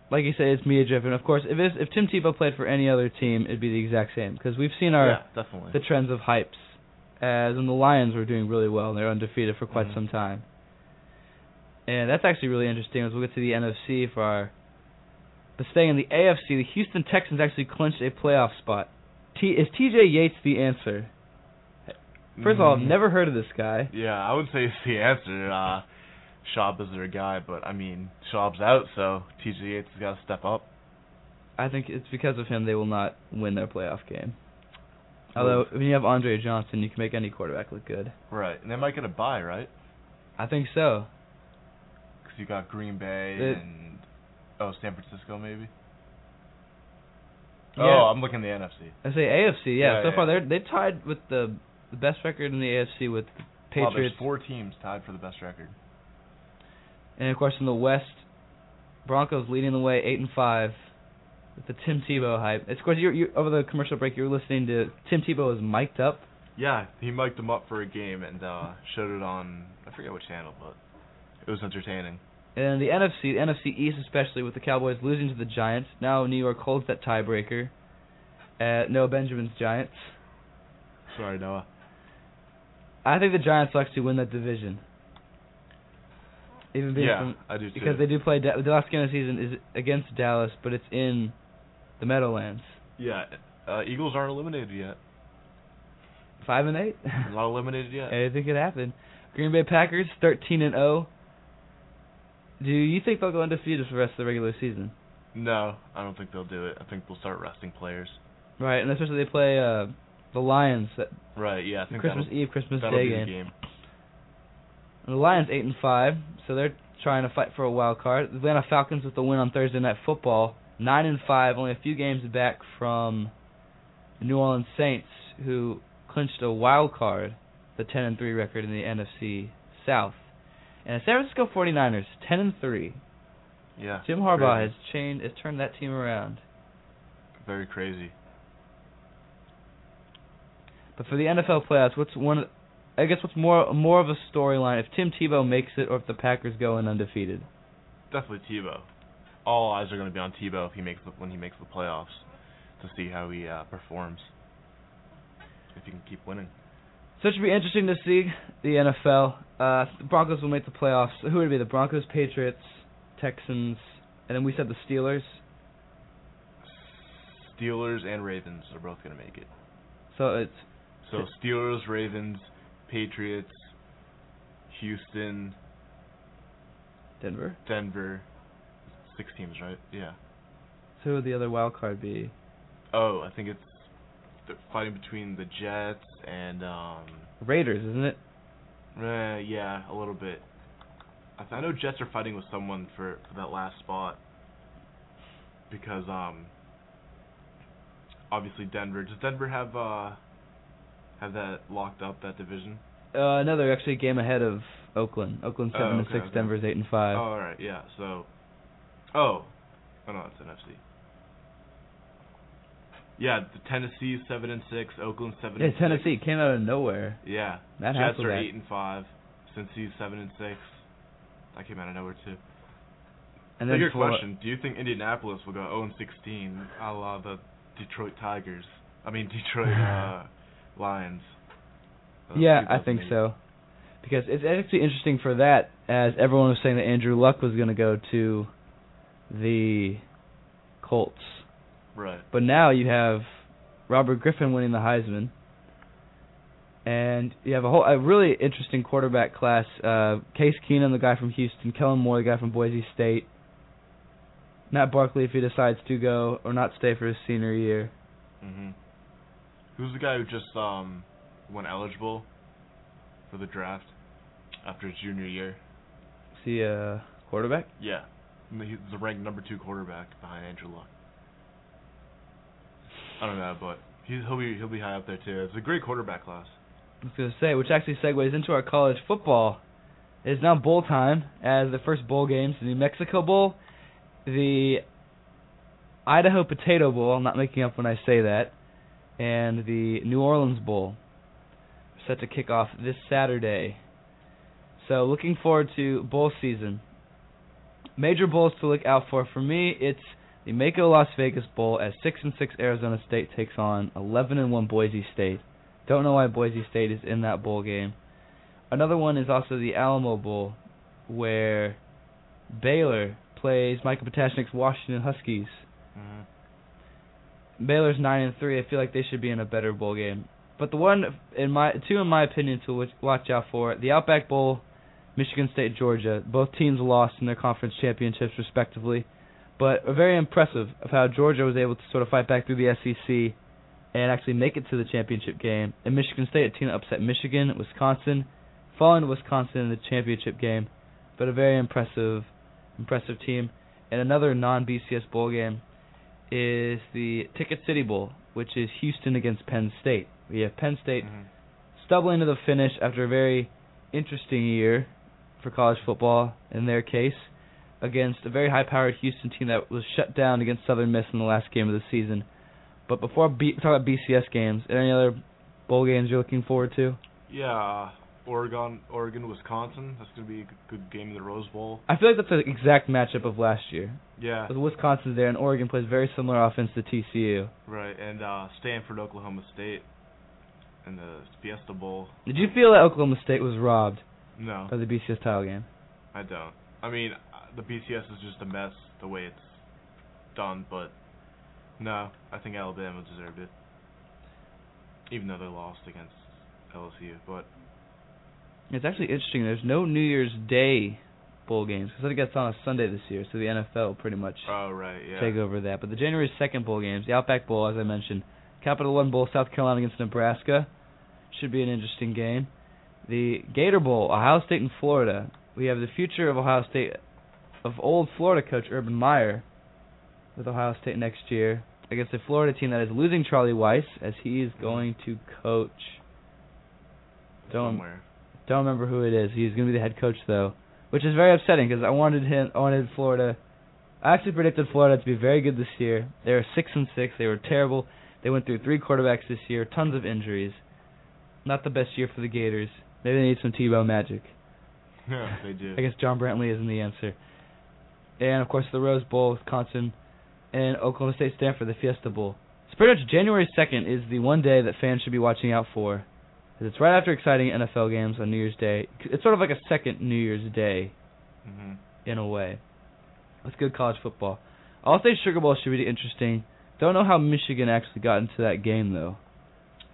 S1: like you say, it's media driven. Of course, if it's, if Tim Tebow played for any other team, it'd be the exact same because we've seen our
S2: yeah, definitely.
S1: the trends of hypes. As and the Lions were doing really well, and they're undefeated for quite
S2: Mhm.
S1: some time. And that's actually really interesting. As we'll get to the NFC for our, but staying in the AFC, the Houston Texans actually clinched a playoff spot. T is T.J. Yates the answer? First of all, I've
S2: Mhm.
S1: never heard of this guy.
S2: Yeah, I wouldn't say it's the answer. Uh, Schaub is their guy, but I mean, Schaub's out, so TJ Yates has got to step up.
S1: I think it's because of him they will not win their playoff game. Although when you have Andre Johnson, you can make any quarterback look good.
S2: Right, and they might get a bye, right?
S1: I think so.
S2: Because you got Green Bay
S1: It-
S2: and oh, San Francisco maybe.
S1: Yeah.
S2: Oh, I'm looking at the NFC.
S1: I say AFC. Yeah,
S2: Yeah,
S1: so
S2: yeah.
S1: far they're they tied with the the best record in the AFC with the
S2: Wow, there's four teams tied for the best record.
S1: and of course in the West, Broncos leading the way eight and five with the Tim Tebow hype. It's, of course, you you over the commercial break you were listening to Tim Tebow was mic'd up.
S2: Yeah, he mic'd him up for a game and uh showed it on I forget which channel, but it was entertaining.
S1: And the NFC, the NFC East especially with the Cowboys losing to the Giants. Now New York holds that tiebreaker at Noah Benjamin's Giants.
S2: Sorry, Noah.
S1: I think the Giants will actually win that division. Even being
S2: Yeah,
S1: from,
S2: I do too.
S1: because they do play da- the last game of the season is against Dallas, but it's in the Meadowlands.
S2: Yeah, uh, Eagles aren't eliminated yet.
S1: Five and eight.
S2: Not eliminated yet.
S1: Anything could happen. Green Bay Packers thirteen and zero. Do you think they'll go undefeated for the rest of the regular season?
S2: No, I don't think they'll do it. I think they'll start resting players.
S1: Right, and especially they play uh, the Lions that
S2: Right, yeah, I think
S1: Christmas Eve, Christmas Day game.
S2: the game.
S1: The Lions eight and five, so they're trying to fight for a wild card. The Atlanta Falcons with the win on Thursday Night Football, nine and five, only a few games back from the New Orleans Saints, who clinched a wild card, the 10 and three record in the NFC South. And the San Francisco 49ers, 10 and three.
S2: Yeah.
S1: Jim Harbaugh
S2: crazy.
S1: has changed, has turned that team around.
S2: very crazy.
S1: But for the NFL playoffs, what's one? I guess what's more more of a storyline if Tim Tebow makes it or if the Packers go in undefeated.
S2: Definitely Tebow. All eyes are going to be on Tebow if he makes the, when he makes the playoffs to see how he uh, performs. If he can keep winning.
S1: So it should be interesting to see the NFL. Uh, the Broncos will make the playoffs. Who would it be? The Broncos, Patriots, Texans, and then we said the Steelers.
S2: Steelers and Ravens are both going to make it.
S1: So it's
S2: So Steelers, Ravens, Patriots, Houston,
S1: Denver.
S2: Denver. Six teams, right? Yeah.
S1: So who would the other wild card be?
S2: Oh, I think it's fighting between the Jets and um.
S1: Raiders, isn't it?
S2: Uh, yeah, a little bit. I, th- I know Jets are fighting with someone for, for that last spot because um. Obviously Denver. Does Denver have uh have that locked up that division?
S1: Uh, no, they're actually a game ahead of Oakland. Oakland
S2: Oh,
S1: seven and six.
S2: okay.
S1: Denver's eight and five.
S2: Oh, all right, yeah. So, oh, oh no, it's NFC. Yeah, the Tennessee seven and six, Oakland seven.
S1: yeah,
S2: and
S1: Tennessee
S2: Six.
S1: came out of nowhere.
S2: Yeah,
S1: Matt
S2: Jets are
S1: Hasselbeck.
S2: eight and five. Cincy's seven and six. That came out of nowhere too.
S1: And
S2: So
S1: then
S2: your question: Do you think Indianapolis will go 0 and 16, a la the Detroit Tigers? I mean Detroit uh, Lions. Uh,
S1: Yeah, I think
S2: 2008.
S1: so. Because it's actually interesting for that, as everyone was saying that Andrew Luck was going to go to the Colts.
S2: Right.
S1: But now you have Robert Griffin winning the Heisman, and you have a whole a really interesting quarterback class. Uh, Case Keenum, the guy from Houston, Kellen Moore, the guy from Boise State, Matt Barkley, if he decides to go or not stay for his senior year.
S2: Mhm. Who's the guy who just um went eligible for the draft after his junior year?
S1: He a quarterback?
S2: Yeah. He's the ranked number two quarterback behind Andrew Luck. I don't know, but he's, he'll be he'll be high up there too. It's a great quarterback class.
S1: I was to say, which actually segues into our college football. It is now bowl time as the first bowl games, the New Mexico Bowl, the Idaho Potato Bowl, I'm not making up when I say that, and the New Orleans Bowl set to kick off this Saturday. So looking forward to bowl season. Major bowls to look out for. For me, it's the MAACO Las Vegas Bowl as 6 and 6 Arizona State takes on 11 and 1 Boise State. Don't know why Boise State is in that bowl game. Another one is also the Alamo Bowl, where Baylor plays Michael Potashnik's Washington Huskies.
S2: Mm-hmm.
S1: Baylor's nine and three. I feel like they should be in a better bowl game. But the one in my two in my opinion to watch- watch out for the Outback Bowl, Michigan State, Georgia. Both teams lost in their conference championships respectively, but very impressive of how Georgia was able to sort of fight back through the SEC and actually make it to the championship game. And Michigan State, a team that upset Michigan, Wisconsin, falling to Wisconsin in the championship game, but a very impressive, impressive team. And another non-BCS bowl game is the Ticket City Bowl, which is Houston against Penn State. We have Penn State
S2: Mhm.
S1: stumbling to the finish after a very interesting year for college football in their case against a very high-powered Houston team that was shut down against Southern Miss in the last game of the season. But before we talk about BCS games, are any other bowl games you're looking forward to?
S2: Yeah, Oregon, Oregon, Wisconsin. That's gonna be a good, game in the Rose Bowl.
S1: I feel like that's the exact matchup of last year.
S2: Yeah,
S1: Because Wisconsin's there and Oregon plays very similar offense to TCU.
S2: right. And uh Stanford, Oklahoma State, in the Fiesta Bowl.
S1: Did you feel that Oklahoma State was robbed
S2: No,
S1: by the BCS title game?
S2: I don't. I mean, the BCS is just a mess the way it's done, but no, I think Alabama deserved it, even though they lost against LSU. But
S1: It's actually interesting. There's no New Year's Day bowl games because it gets on a Sunday this year, so the NFL pretty much
S2: oh right, yeah.
S1: take over that. But the January 2nd bowl games, the Outback Bowl, as I mentioned, Capital One Bowl, South Carolina against Nebraska, should be an interesting game. The Gator Bowl, Ohio State and Florida. we have the future of Ohio State, of old Florida coach Urban Meyer, with Ohio State next year against a Florida team that is losing Charlie Weis as he is mm-hmm. going to coach. Don't
S2: Somewhere.
S1: don't remember who it is. He's going to be the head coach though, which is very upsetting because I wanted him. I wanted Florida. I actually predicted Florida to be very good this year. They were six and six. They were terrible. They went through three quarterbacks this year. Tons of injuries. Not the best year for the Gators. Maybe they need some Tebow magic.
S2: Yeah, they do.
S1: I guess John Brantley isn't the answer. And of course the Rose Bowl, Wisconsin, and Oklahoma State Stanford, the Fiesta Bowl. So pretty much January second is the one day that fans should be watching out for. it's right after exciting NFL games on New Year's Day. It's sort of like a second New Year's Day
S2: hmm
S1: in a way. It's good college football. I'll say Sugar Bowl should be interesting. Don't know how Michigan actually got into that game though,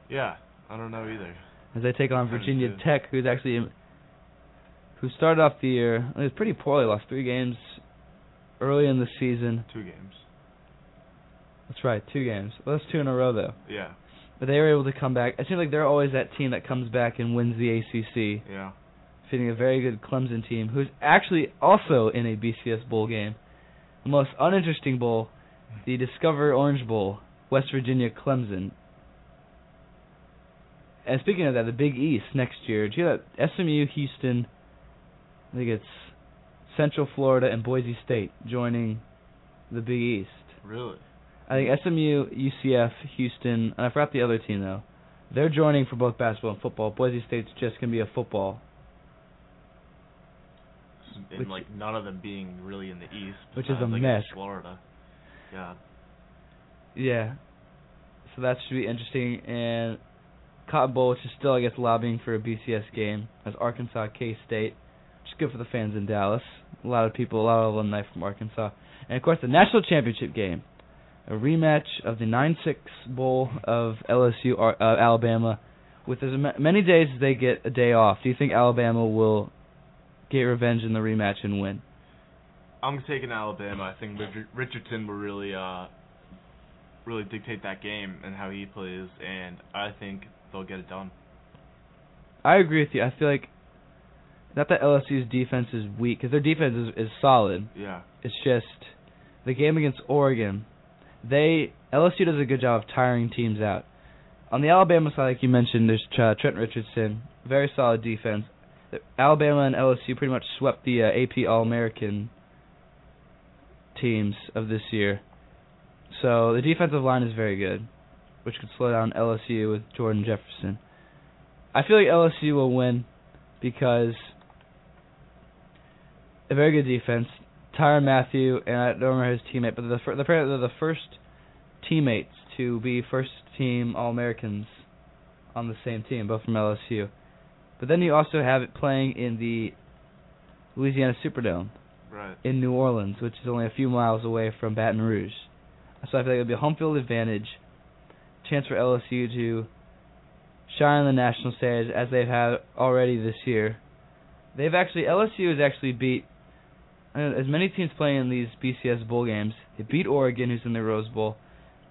S2: Yeah, I don't know either.
S1: as they take on Virginia. Tech, who's actually who started off the year. It was pretty poorly. Lost three games early in the season.
S2: Two games.
S1: That's right, two games. Well, that's two in a row though.
S2: Yeah,
S1: But they were able to come back. It seems like they're always that team that comes back and wins the ACC,
S2: yeah.
S1: defeating a very good Clemson team, who's actually also in a BCS bowl game. The most uninteresting bowl, the Discover Orange Bowl, West Virginia Clemson. And speaking of that, the Big East next year. Do you that? SMU, Houston, I think it's Central Florida and Boise State joining the Big East.
S2: Really?
S1: I think SMU, UCF, Houston, and I forgot the other team though. They're joining for both basketball and football. Boise State's just gonna be a football,
S2: And
S1: Which-
S2: like none of them being really in the East.
S1: Which is a
S2: I
S1: mess.
S2: Florida. Yeah.
S1: yeah. So that should be interesting. And Cotton Bowl, which is still I guess lobbying for a BCS game, as Arkansas K State, is good for the fans in Dallas. A lot of people, a lot of alumni from Arkansas, and of course the national championship game, a rematch of the 9-6 Bowl of LSU uh, Alabama. With as many days as they get a day off, do you think Alabama will get revenge in the rematch and win?
S2: I'm taking Alabama. I think Richardson will really, uh, really dictate that game and how he plays, and I think they'll get it done.
S1: I agree with you. I feel like not that LSU's defense is weak, because their defense is, is solid.
S2: Yeah.
S1: It's just the game against Oregon. They LSU does a good job of tiring teams out. On the Alabama side, like you mentioned, there's uh, Trent Richardson, very solid defense. Alabama and LSU pretty much swept the uh, AP All-American teams of this year. So the defensive line is very good, which could slow down LSU with Jordan Jefferson. I feel like LSU will win because a very good defense. Tyrann Mathieu and I don't remember his teammate, but they're the, fir- they're they're the first teammates to be first team All Americans on the same team, both from LSU. But then you also have it playing in the Louisiana Superdome
S2: Right.
S1: in New Orleans, which is only a few miles away from Baton Rouge. So I feel like it'll be a home field advantage, chance for LSU to shine on the national stage as they've had already this year. They've actually LSU has actually beat as many teams playing in these BCS bowl games. They beat Oregon, who's in the Rose Bowl.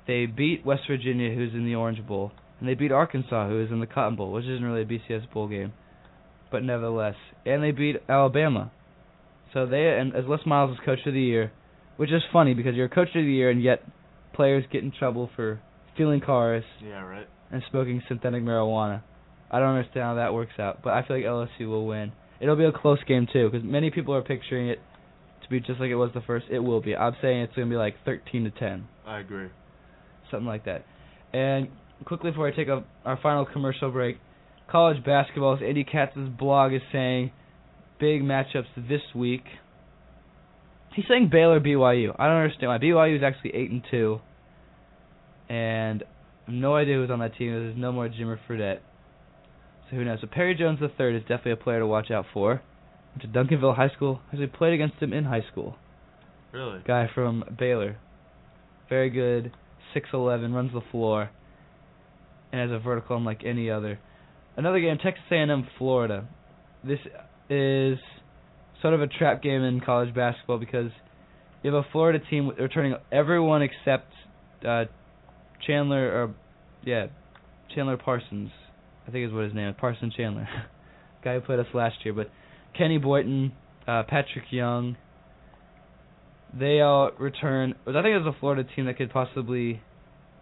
S1: They beat West Virginia, who's in the Orange Bowl, and they beat Arkansas, who is in the Cotton Bowl, which isn't really a BCS bowl game, but nevertheless. And they beat Alabama. So they and as Les Miles is coach of the year, which is funny because you're coach of the year and yet players get in trouble for stealing cars
S2: Yeah. Right.
S1: and smoking synthetic marijuana. I don't understand how that works out, but I feel like LSU will win. It'll be a close game too, because many people are picturing it to be just like it was the first. It will be. I'm saying it's going to be like 13 to 10,
S2: I agree.
S1: something like that. And quickly before I take a, our final commercial break, college basketball, as Andy Katz's blog is saying, big matchups this week. He's saying Baylor BYU. I don't understand why. BYU is actually eight and two, and no idea who's on that team. There's no more Jimmer Fredette. So who knows? So Perry Jones the third is definitely a player to watch out for. To Duncanville High School. Actually played against him in high school.
S2: Really.
S1: Guy from Baylor. Very good. Six eleven, runs the floor, and has a vertical unlike any other. Another game, Texas A&M Florida. This is sort of a trap game in college basketball because you have a Florida team returning everyone except uh, Chandler or yeah, Chandler Parsons. I think is what his name is, Parson Chandler. Guy who played us last year, but Kenny Boynton, uh, Patrick Young. They all return. I think it's a Florida team that could possibly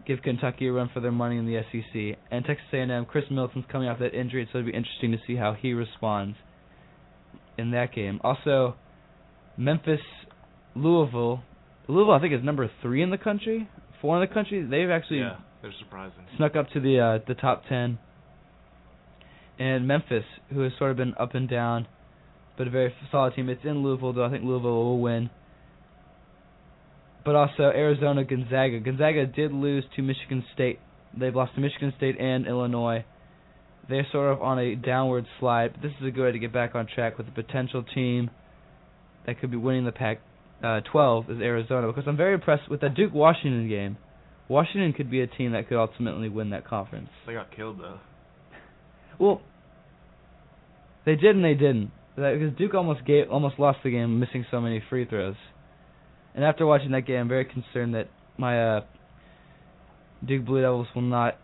S1: give Kentucky a run for their money in the SEC. And Texas A&M, Khris Middleton's coming off that injury, so it'll be interesting to see how he responds in that game. Also, Memphis, Louisville. Louisville, I think, is number three in the country, four in the country. They've actually
S2: yeah, they're surprising.
S1: snuck up to the uh, the top ten. And Memphis, who has sort of been up and down, but a very solid team. It's in Louisville, though. I think Louisville will win. But also Arizona, Gonzaga. Gonzaga did lose to Michigan State. They've lost to Michigan State and Illinois. They're sort of on a downward slide, but this is a good way to get back on track with a potential team that could be winning the Pac uh, 12 is Arizona because I'm very impressed with that Duke Washington game. Washington could be a team that could ultimately win that conference.
S2: They got killed though.
S1: Well, they did and they didn't because Duke almost gave almost lost the game, missing so many free throws. And after watching that game, I'm very concerned that my uh, Duke Blue Devils will not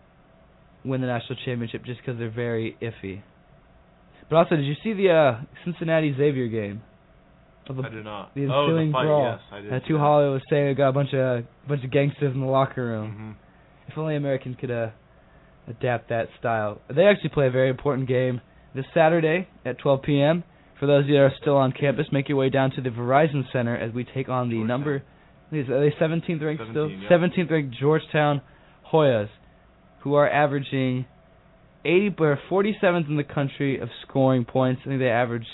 S1: win the national championship just because they're very iffy. But also, did you see the uh, Cincinnati Xavier game? The,
S2: I did not.
S1: the
S2: oh,
S1: ensuing
S2: the fight,
S1: brawl.
S2: yes, I did.
S1: That two. Hollow was saying got a bunch of bunch of gangsters in the locker room.
S2: Mhm.
S1: If only Americans could uh, adapt that style. They actually play a very important game this Saturday at 12 p.m. For those of you that are still on campus, make your way down to the Verizon Center as we take on the
S2: Georgetown.
S1: number. Is are they 17th ranked still?
S2: 17, yep.
S1: 17th ranked Georgetown Hoyas, who are averaging 80 or 47th in the country of scoring points. I think they average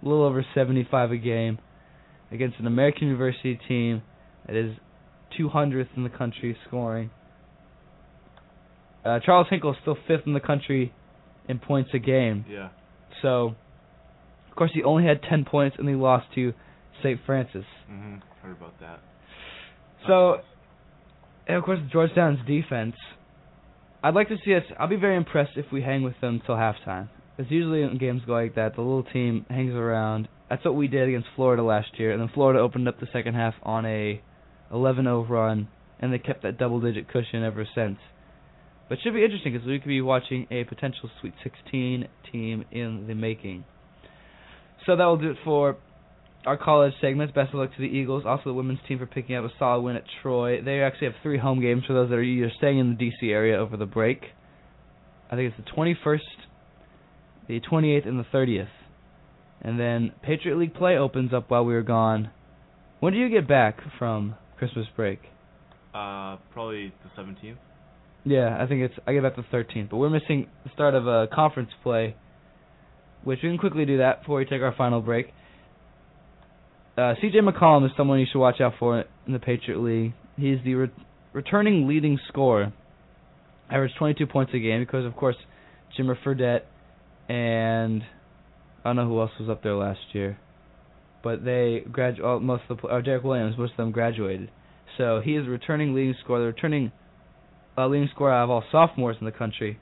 S1: a little over 75 a game against an American University team that is 200th in the country scoring. Uh, Charles Hinkle is still fifth in the country in points a game.
S2: Yeah.
S1: So, of course, he only had 10 points and he lost to St. Francis.
S2: Mhm. Heard about that.
S1: So, and of course, Georgetown's defense. I'd like to see us. I'll be very impressed if we hang with them till halftime. Because usually in games go like that, the little team hangs around. That's what we did against Florida last year, and then Florida opened up the second half on a 11-0 run, and they kept that double-digit cushion ever since. But it should be interesting because we could be watching a potential Sweet 16 team in the making. So that will do it for our college segments. Best of luck to the Eagles. Also, the women's team for picking up a solid win at Troy. They actually have three home games for those that are either staying in the D.C. area over the break. I think it's the 21st, the 28th, and the 30th. And then Patriot League play opens up while we were gone. When do you get back from Christmas break?
S2: Uh, probably the 17th.
S1: Yeah, I think it's I get back the 13th, but we're missing the start of a conference play, which we can quickly do that before we take our final break. Uh, C.J. McCollum is someone you should watch out for in the Patriot League. He's the re- returning leading scorer, averaged 22 points a game because, of course, Jimmer Fredette and I don't know who else was up there last year, but they gradu- oh, most of the pl- uh, Derek Williams, most of them graduated. So he is returning leading scorer, the returning uh, leading scorer out of all sophomores in the country.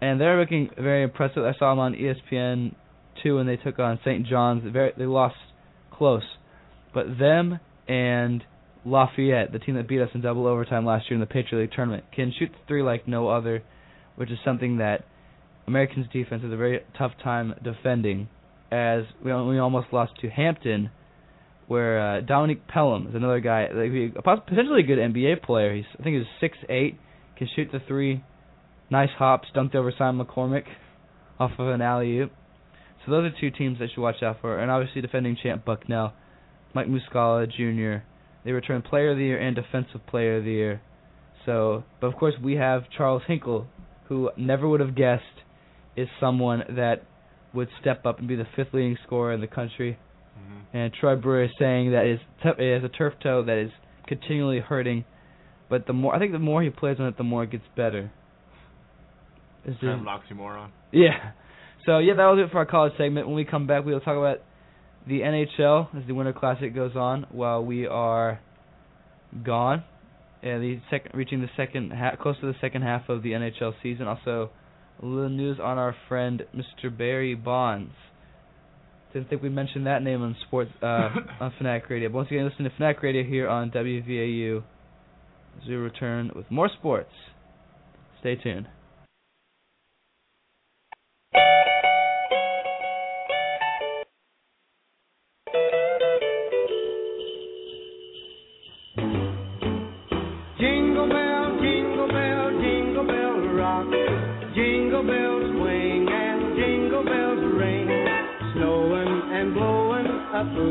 S1: And they're looking very impressive. I saw them on ESPN two, and they took on St. John's. Very, they lost close, but them and Lafayette, the team that beat us in double overtime last year in the Patriot League tournament, can shoot the three like no other, which is something that Americans' defense has a very tough time defending. As we we almost lost to Hampton, where uh, Dominique Pelham is another guy, like, potentially a good NBA player. He's I think he's six eight, can shoot the three, nice hops, dunked over Simon McCormick off of an alley oop. So those are two teams that you should watch out for, and obviously defending champ Bucknell, Mike Muscala Jr. They returned Player of the Year and Defensive Player of the Year. So, but of course we have Charles Hinkle, who never would have guessed is someone that would step up and be the fifth leading scorer in the country.
S2: Mm-hmm.
S1: And Troy Brewer is saying that his t- he has a turf toe that is continually hurting, but the more I think the more he plays on it, the more it gets better. It's
S2: Kind of an oxymoron.
S1: yeah. So yeah, that do it for our college segment. When we come back, we will talk about the NHL as the Winter Classic goes on while we are gone, and the second reaching the second ha- close to the second half of the NHL season. Also, a little news on our friend Mr. Barry Bonds. Didn't think we mentioned that name on sports uh, on Fanatic Radio. But once again, listen to Fanatic Radio here on WVAU as we return with more sports. Stay tuned.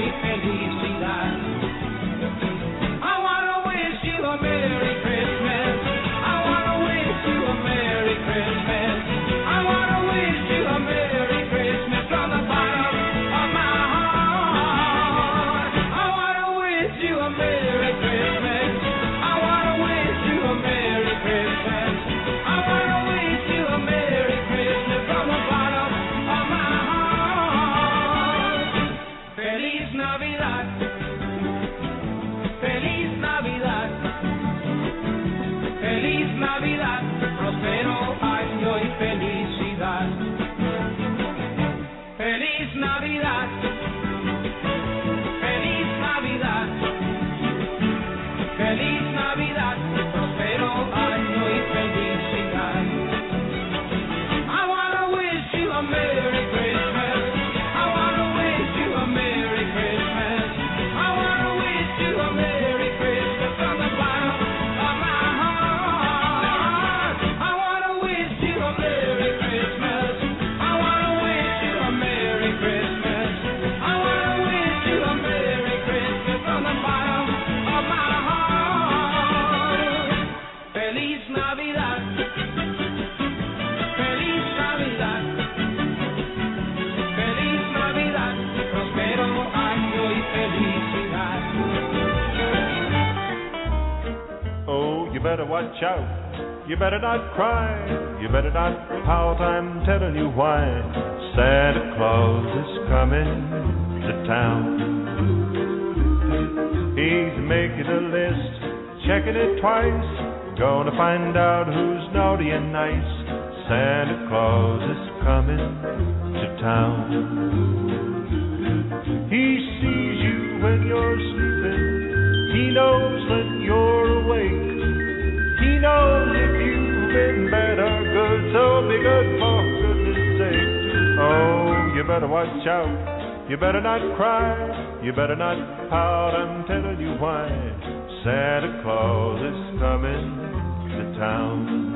S10: e felicidade. You
S5: better not cry, you better not pout, I'm telling you why. Santa Claus is coming to town. He's making a list, checking it twice. Gonna find out who's naughty and nice. Santa Claus is coming to town. He sees you when you're sleeping. He knows when good for goodness sake. Oh, you better watch out. You better not cry. You better not pout. I'm telling you why. Santa Claus is coming to town.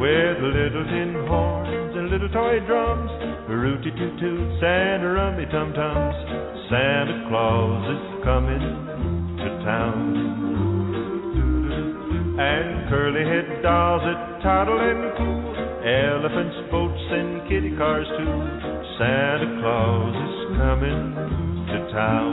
S5: With little tin horns and little toy drums, rooty toot toots and rummy tum tums. Santa Claus is coming to town. And curly head dolls that toddle and coo, elephants, boats, and kitty cars too. Santa Claus is coming to town.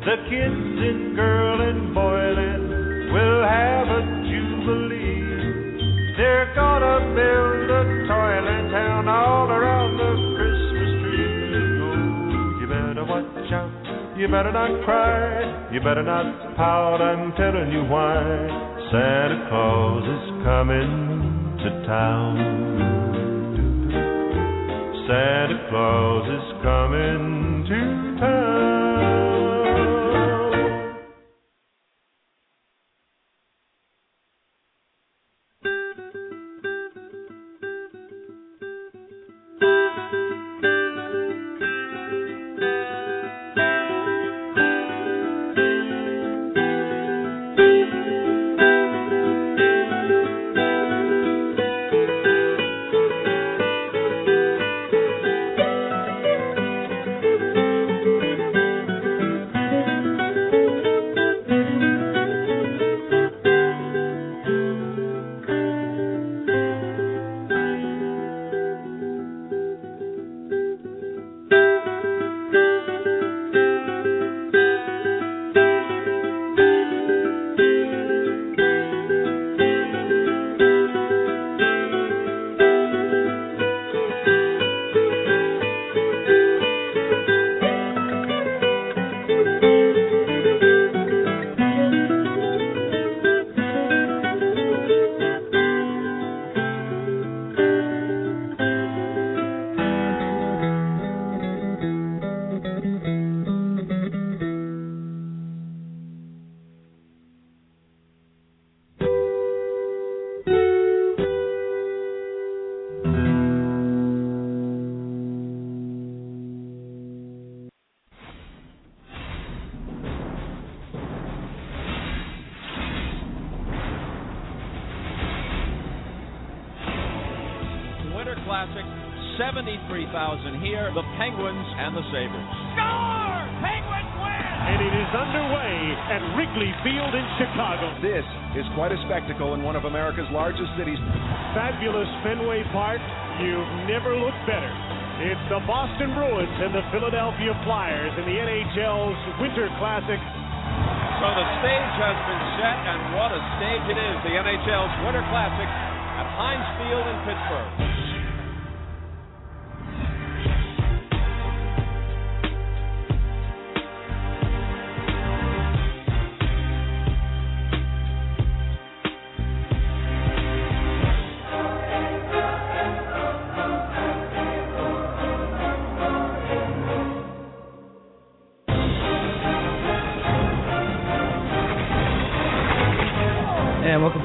S5: The kids in girl and boy land will have a jubilee. They're gonna build a toyland town all around the Christmas tree. Oh, you better watch out. You better not cry. You better not pout. I'm telling you why. Santa Claus is coming to town. Santa Claus is coming to town.
S11: Here, the Penguins and the Sabres.
S12: Score! Penguins win! And it is underway at Wrigley Field in Chicago.
S13: This is quite a spectacle in one of America's largest cities.
S12: Fabulous Fenway Park. You've never looked better. It's the Boston Bruins and the Philadelphia Flyers in the NHL's Winter Classic.
S11: So the stage has been set, and what a stage it is. The NHL's Winter Classic at Heinz Field in Pittsburgh.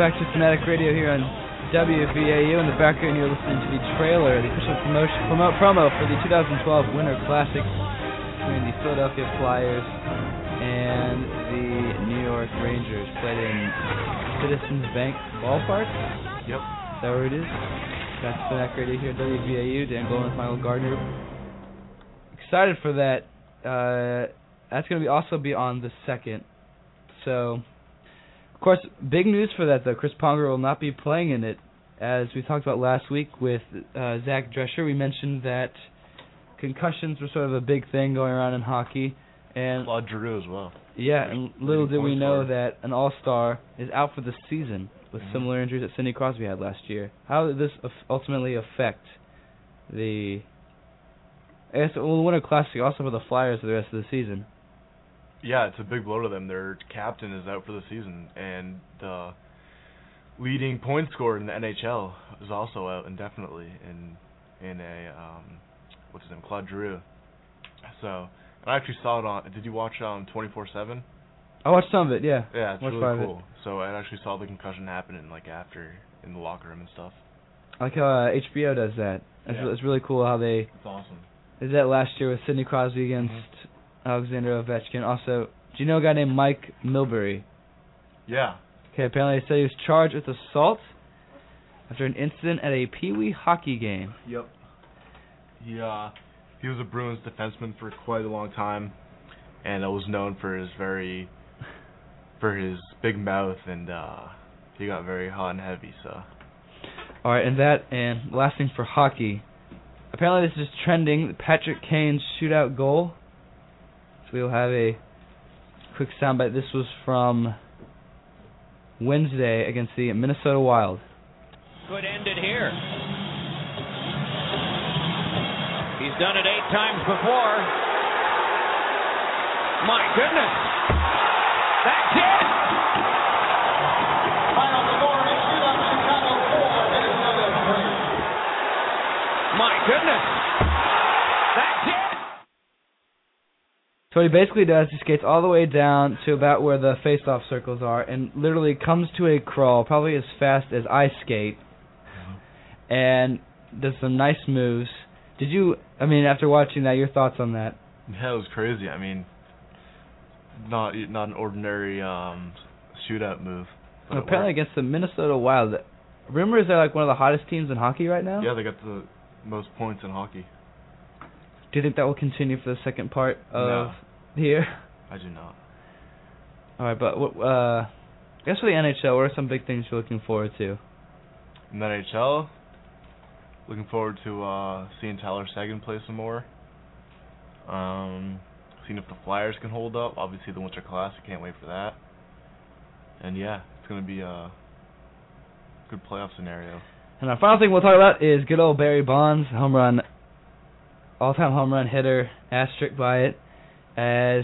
S1: Back to Fanatic Radio here on WVAU. In the background, you're listening to the trailer, the official promotion promo, promo for the 2012 Winter Classic between the Philadelphia Flyers and the New York Rangers, played in Citizens Bank Ballpark.
S2: Yep.
S1: Is that where it is? That's Fanatic Radio here at WVAU. Dan Golan and Michael Gardner. Excited for that. Uh, that's going to be also be on the second. So course, big news for that though. Chris Pronger will not be playing in it, as we talked about last week with uh, Zach Drescher. We mentioned that concussions were sort of a big thing going around in hockey, And
S2: Claude Giroux as well.
S1: Yeah, and little did we know that an all-star is out for the season with
S2: Mhm.
S1: similar injuries that Sidney Crosby had last year. How did this ultimately affect the? I guess well, the Winter Classic also for the Flyers for the rest of the season.
S2: Yeah, it's a big blow to them. Their captain is out for the season, and the leading point scorer in the NHL is also out indefinitely in in a um, what's his name, Claude Giroux. So, and I actually saw it on. Did you watch um 24/7?
S1: I watched some of it. Yeah.
S2: Yeah, it's
S1: Watched
S2: really
S1: part of it.
S2: cool. So I actually saw the concussion happening like after in the locker room and stuff.
S1: I like how uh, HBO does that. It's,
S2: Yeah.
S1: re- it's really cool how they
S2: It's awesome.
S1: did that last year with Sidney Crosby against Alexander Ovechkin. Also, do you know a guy named Mike Milbury?
S2: Yeah.
S1: Okay, apparently they said he was charged with assault after an incident at a Pee Wee hockey game.
S2: Yep. He uh he was a Bruins defenseman for quite a long time, and was known for his very for his big mouth, and uh he got very hot and heavy. So
S1: All right, and that and last thing for hockey. Apparently this is trending. Patrick Kane's shootout goal. We'll have a quick soundbite. This was from Wednesday against the Minnesota Wild.
S11: Could end it here. He's done it eight times before. My goodness. That's it. Final score is Chicago 4, Minnesota 3. My goodness.
S1: So what he basically does, he skates all the way down to about where the face-off circles are, and literally comes to a crawl, probably as fast as I skate, and does some nice moves. Did you? I mean, after watching that, your thoughts on that?
S2: yeah, it was crazy. I mean, not not an ordinary um shootout move.
S1: apparently against the Minnesota Wild. Rumors they're like one of the hottest teams in hockey right now.
S2: yeah, they got the most points in hockey.
S1: Do you think that will continue for the second part of
S2: No.
S1: the year?
S2: I do not.
S1: All right, but what? Uh, I guess for the NHL, what are some big things you're looking forward to?
S2: In the NHL, looking forward to uh seeing Tyler Seguin play some more. Um, seeing if the Flyers can hold up. Obviously, the Winter Classic. Can't wait for that. And yeah, it's gonna be a good playoff scenario.
S1: And our final thing we'll talk about is good old Barry Bonds, home run, all-time home run hitter, asterisk by it, as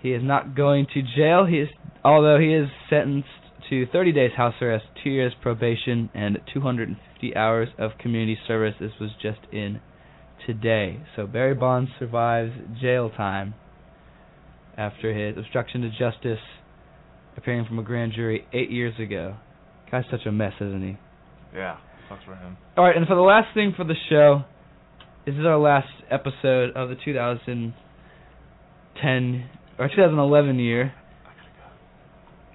S1: he is not going to jail. He is, although he is sentenced to 30 days house arrest, two years probation, and 250 hours of community service. This was just in today. So Barry Bonds survives jail time after his obstruction to justice, appearing from a grand jury eight years ago. Guy's such a mess, isn't he?
S2: Yeah, sucks for him.
S1: All right, and for the last thing for the show, this is our last episode of the 2010 or 2011 year.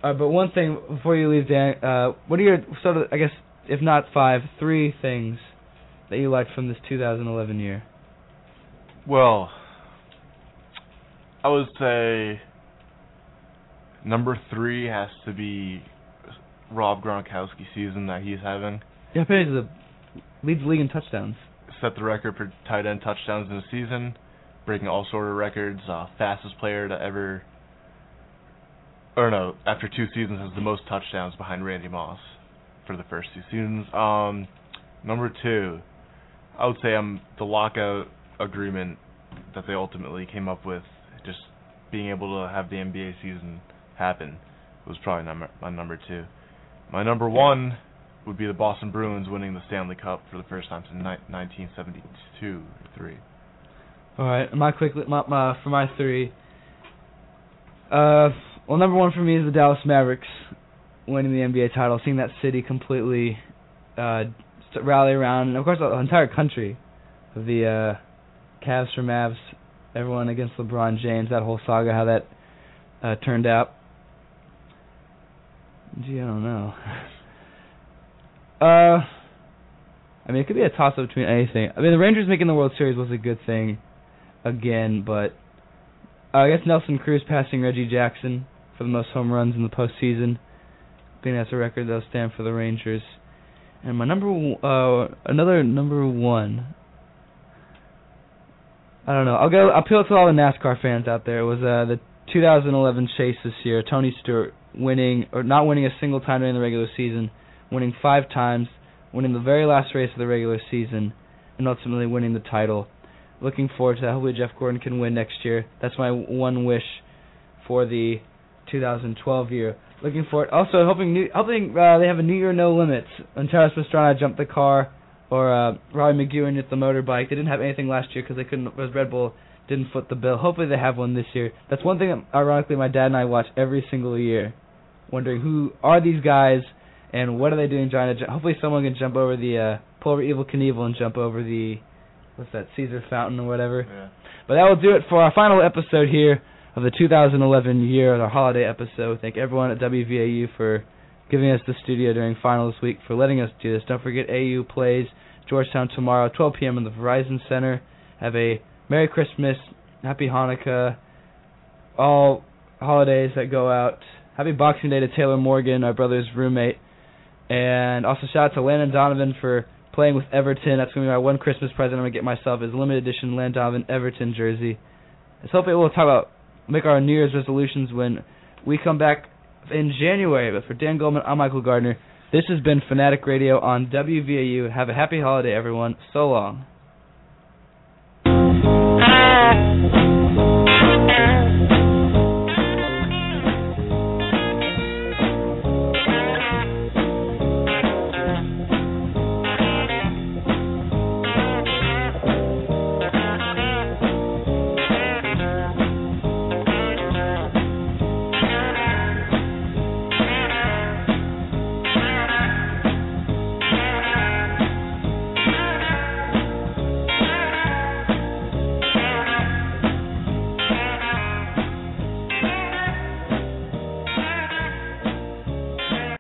S1: Uh, but one thing before you leave, Dan, uh, what are your sort of, I guess, if not five, three things that you liked from this 2011 year?
S2: Well, I would say number three has to be Rob Gronkowski season that he's having.
S1: Yeah, apparently the leads the league in touchdowns.
S2: Set the record for tight end touchdowns in a season, breaking all sort of records. Uh, fastest player to ever, or no, after two seasons has the most touchdowns behind Randy Moss for the first two seasons. Um, number two, I would say I'm the lockout agreement that they ultimately came up with, just being able to have the NBA season happen, was probably number my number two. My number one would be the Boston Bruins winning the Stanley Cup for the first time since ni- 1972 or three.
S1: All right, my quick my, my for my three. Uh, well, number one for me is the Dallas Mavericks winning the NBA title, seeing that city completely uh rally around, and of course the entire country the uh Cavs for Mavs, everyone against LeBron James, that whole saga, how that uh turned out. Gee, I don't know. Uh, I mean, it could be a toss-up between anything. I mean, the Rangers making the World Series was a good thing, again, but uh, I guess Nelson Cruz passing Reggie Jackson for the most home runs in the postseason. I think that's a record that'll stand for the Rangers. And my number, uh, another number one. I don't know. I'll go. I'll appeal to all the NASCAR fans out there. It was uh, the 2011 chase this year. Tony Stewart winning or not winning a single time during the regular season, winning five times, winning the very last race of the regular season, and ultimately winning the title. Looking forward to that. Hopefully Jeff Gordon can win next year. That's my one wish for the 2012 year. Looking forward. Also hoping new, hoping uh, they have a New Year no limits. When Travis Pastrana jumped the car, or uh, Robbie McEwen hit the motorbike. They didn't have anything last year because they couldn't. Because Red Bull didn't foot the bill. Hopefully they have one this year. That's one thing that ironically my dad and I watch every single year, wondering who are these guys and what are they doing trying to. Ju- hopefully someone can jump over the uh, pull over Evel Knievel and jump over the what's that Caesar Fountain or whatever.
S2: Yeah.
S1: But that will do it for our final episode here of the 2011 year, of our holiday episode. Thank everyone at WVAU for giving us the studio during finals week, for letting us do this. Don't forget AU plays Georgetown tomorrow, 12 p.m. in the Verizon Center. Have a Merry Christmas, Happy Hanukkah, all holidays that go out. Happy Boxing Day to Taylor Morgan, our brother's roommate. And also shout out to Landon Donovan for playing with Everton. That's going to be my one Christmas present I'm going to get myself is limited edition Landon Donovan Everton jersey. Let's hope it will talk about make our New Year's resolutions when we come back in January. But for Dan Goldman, I'm Michael Gardner. This has been Fanatic Radio on WVAU. Have a happy holiday, everyone. So long.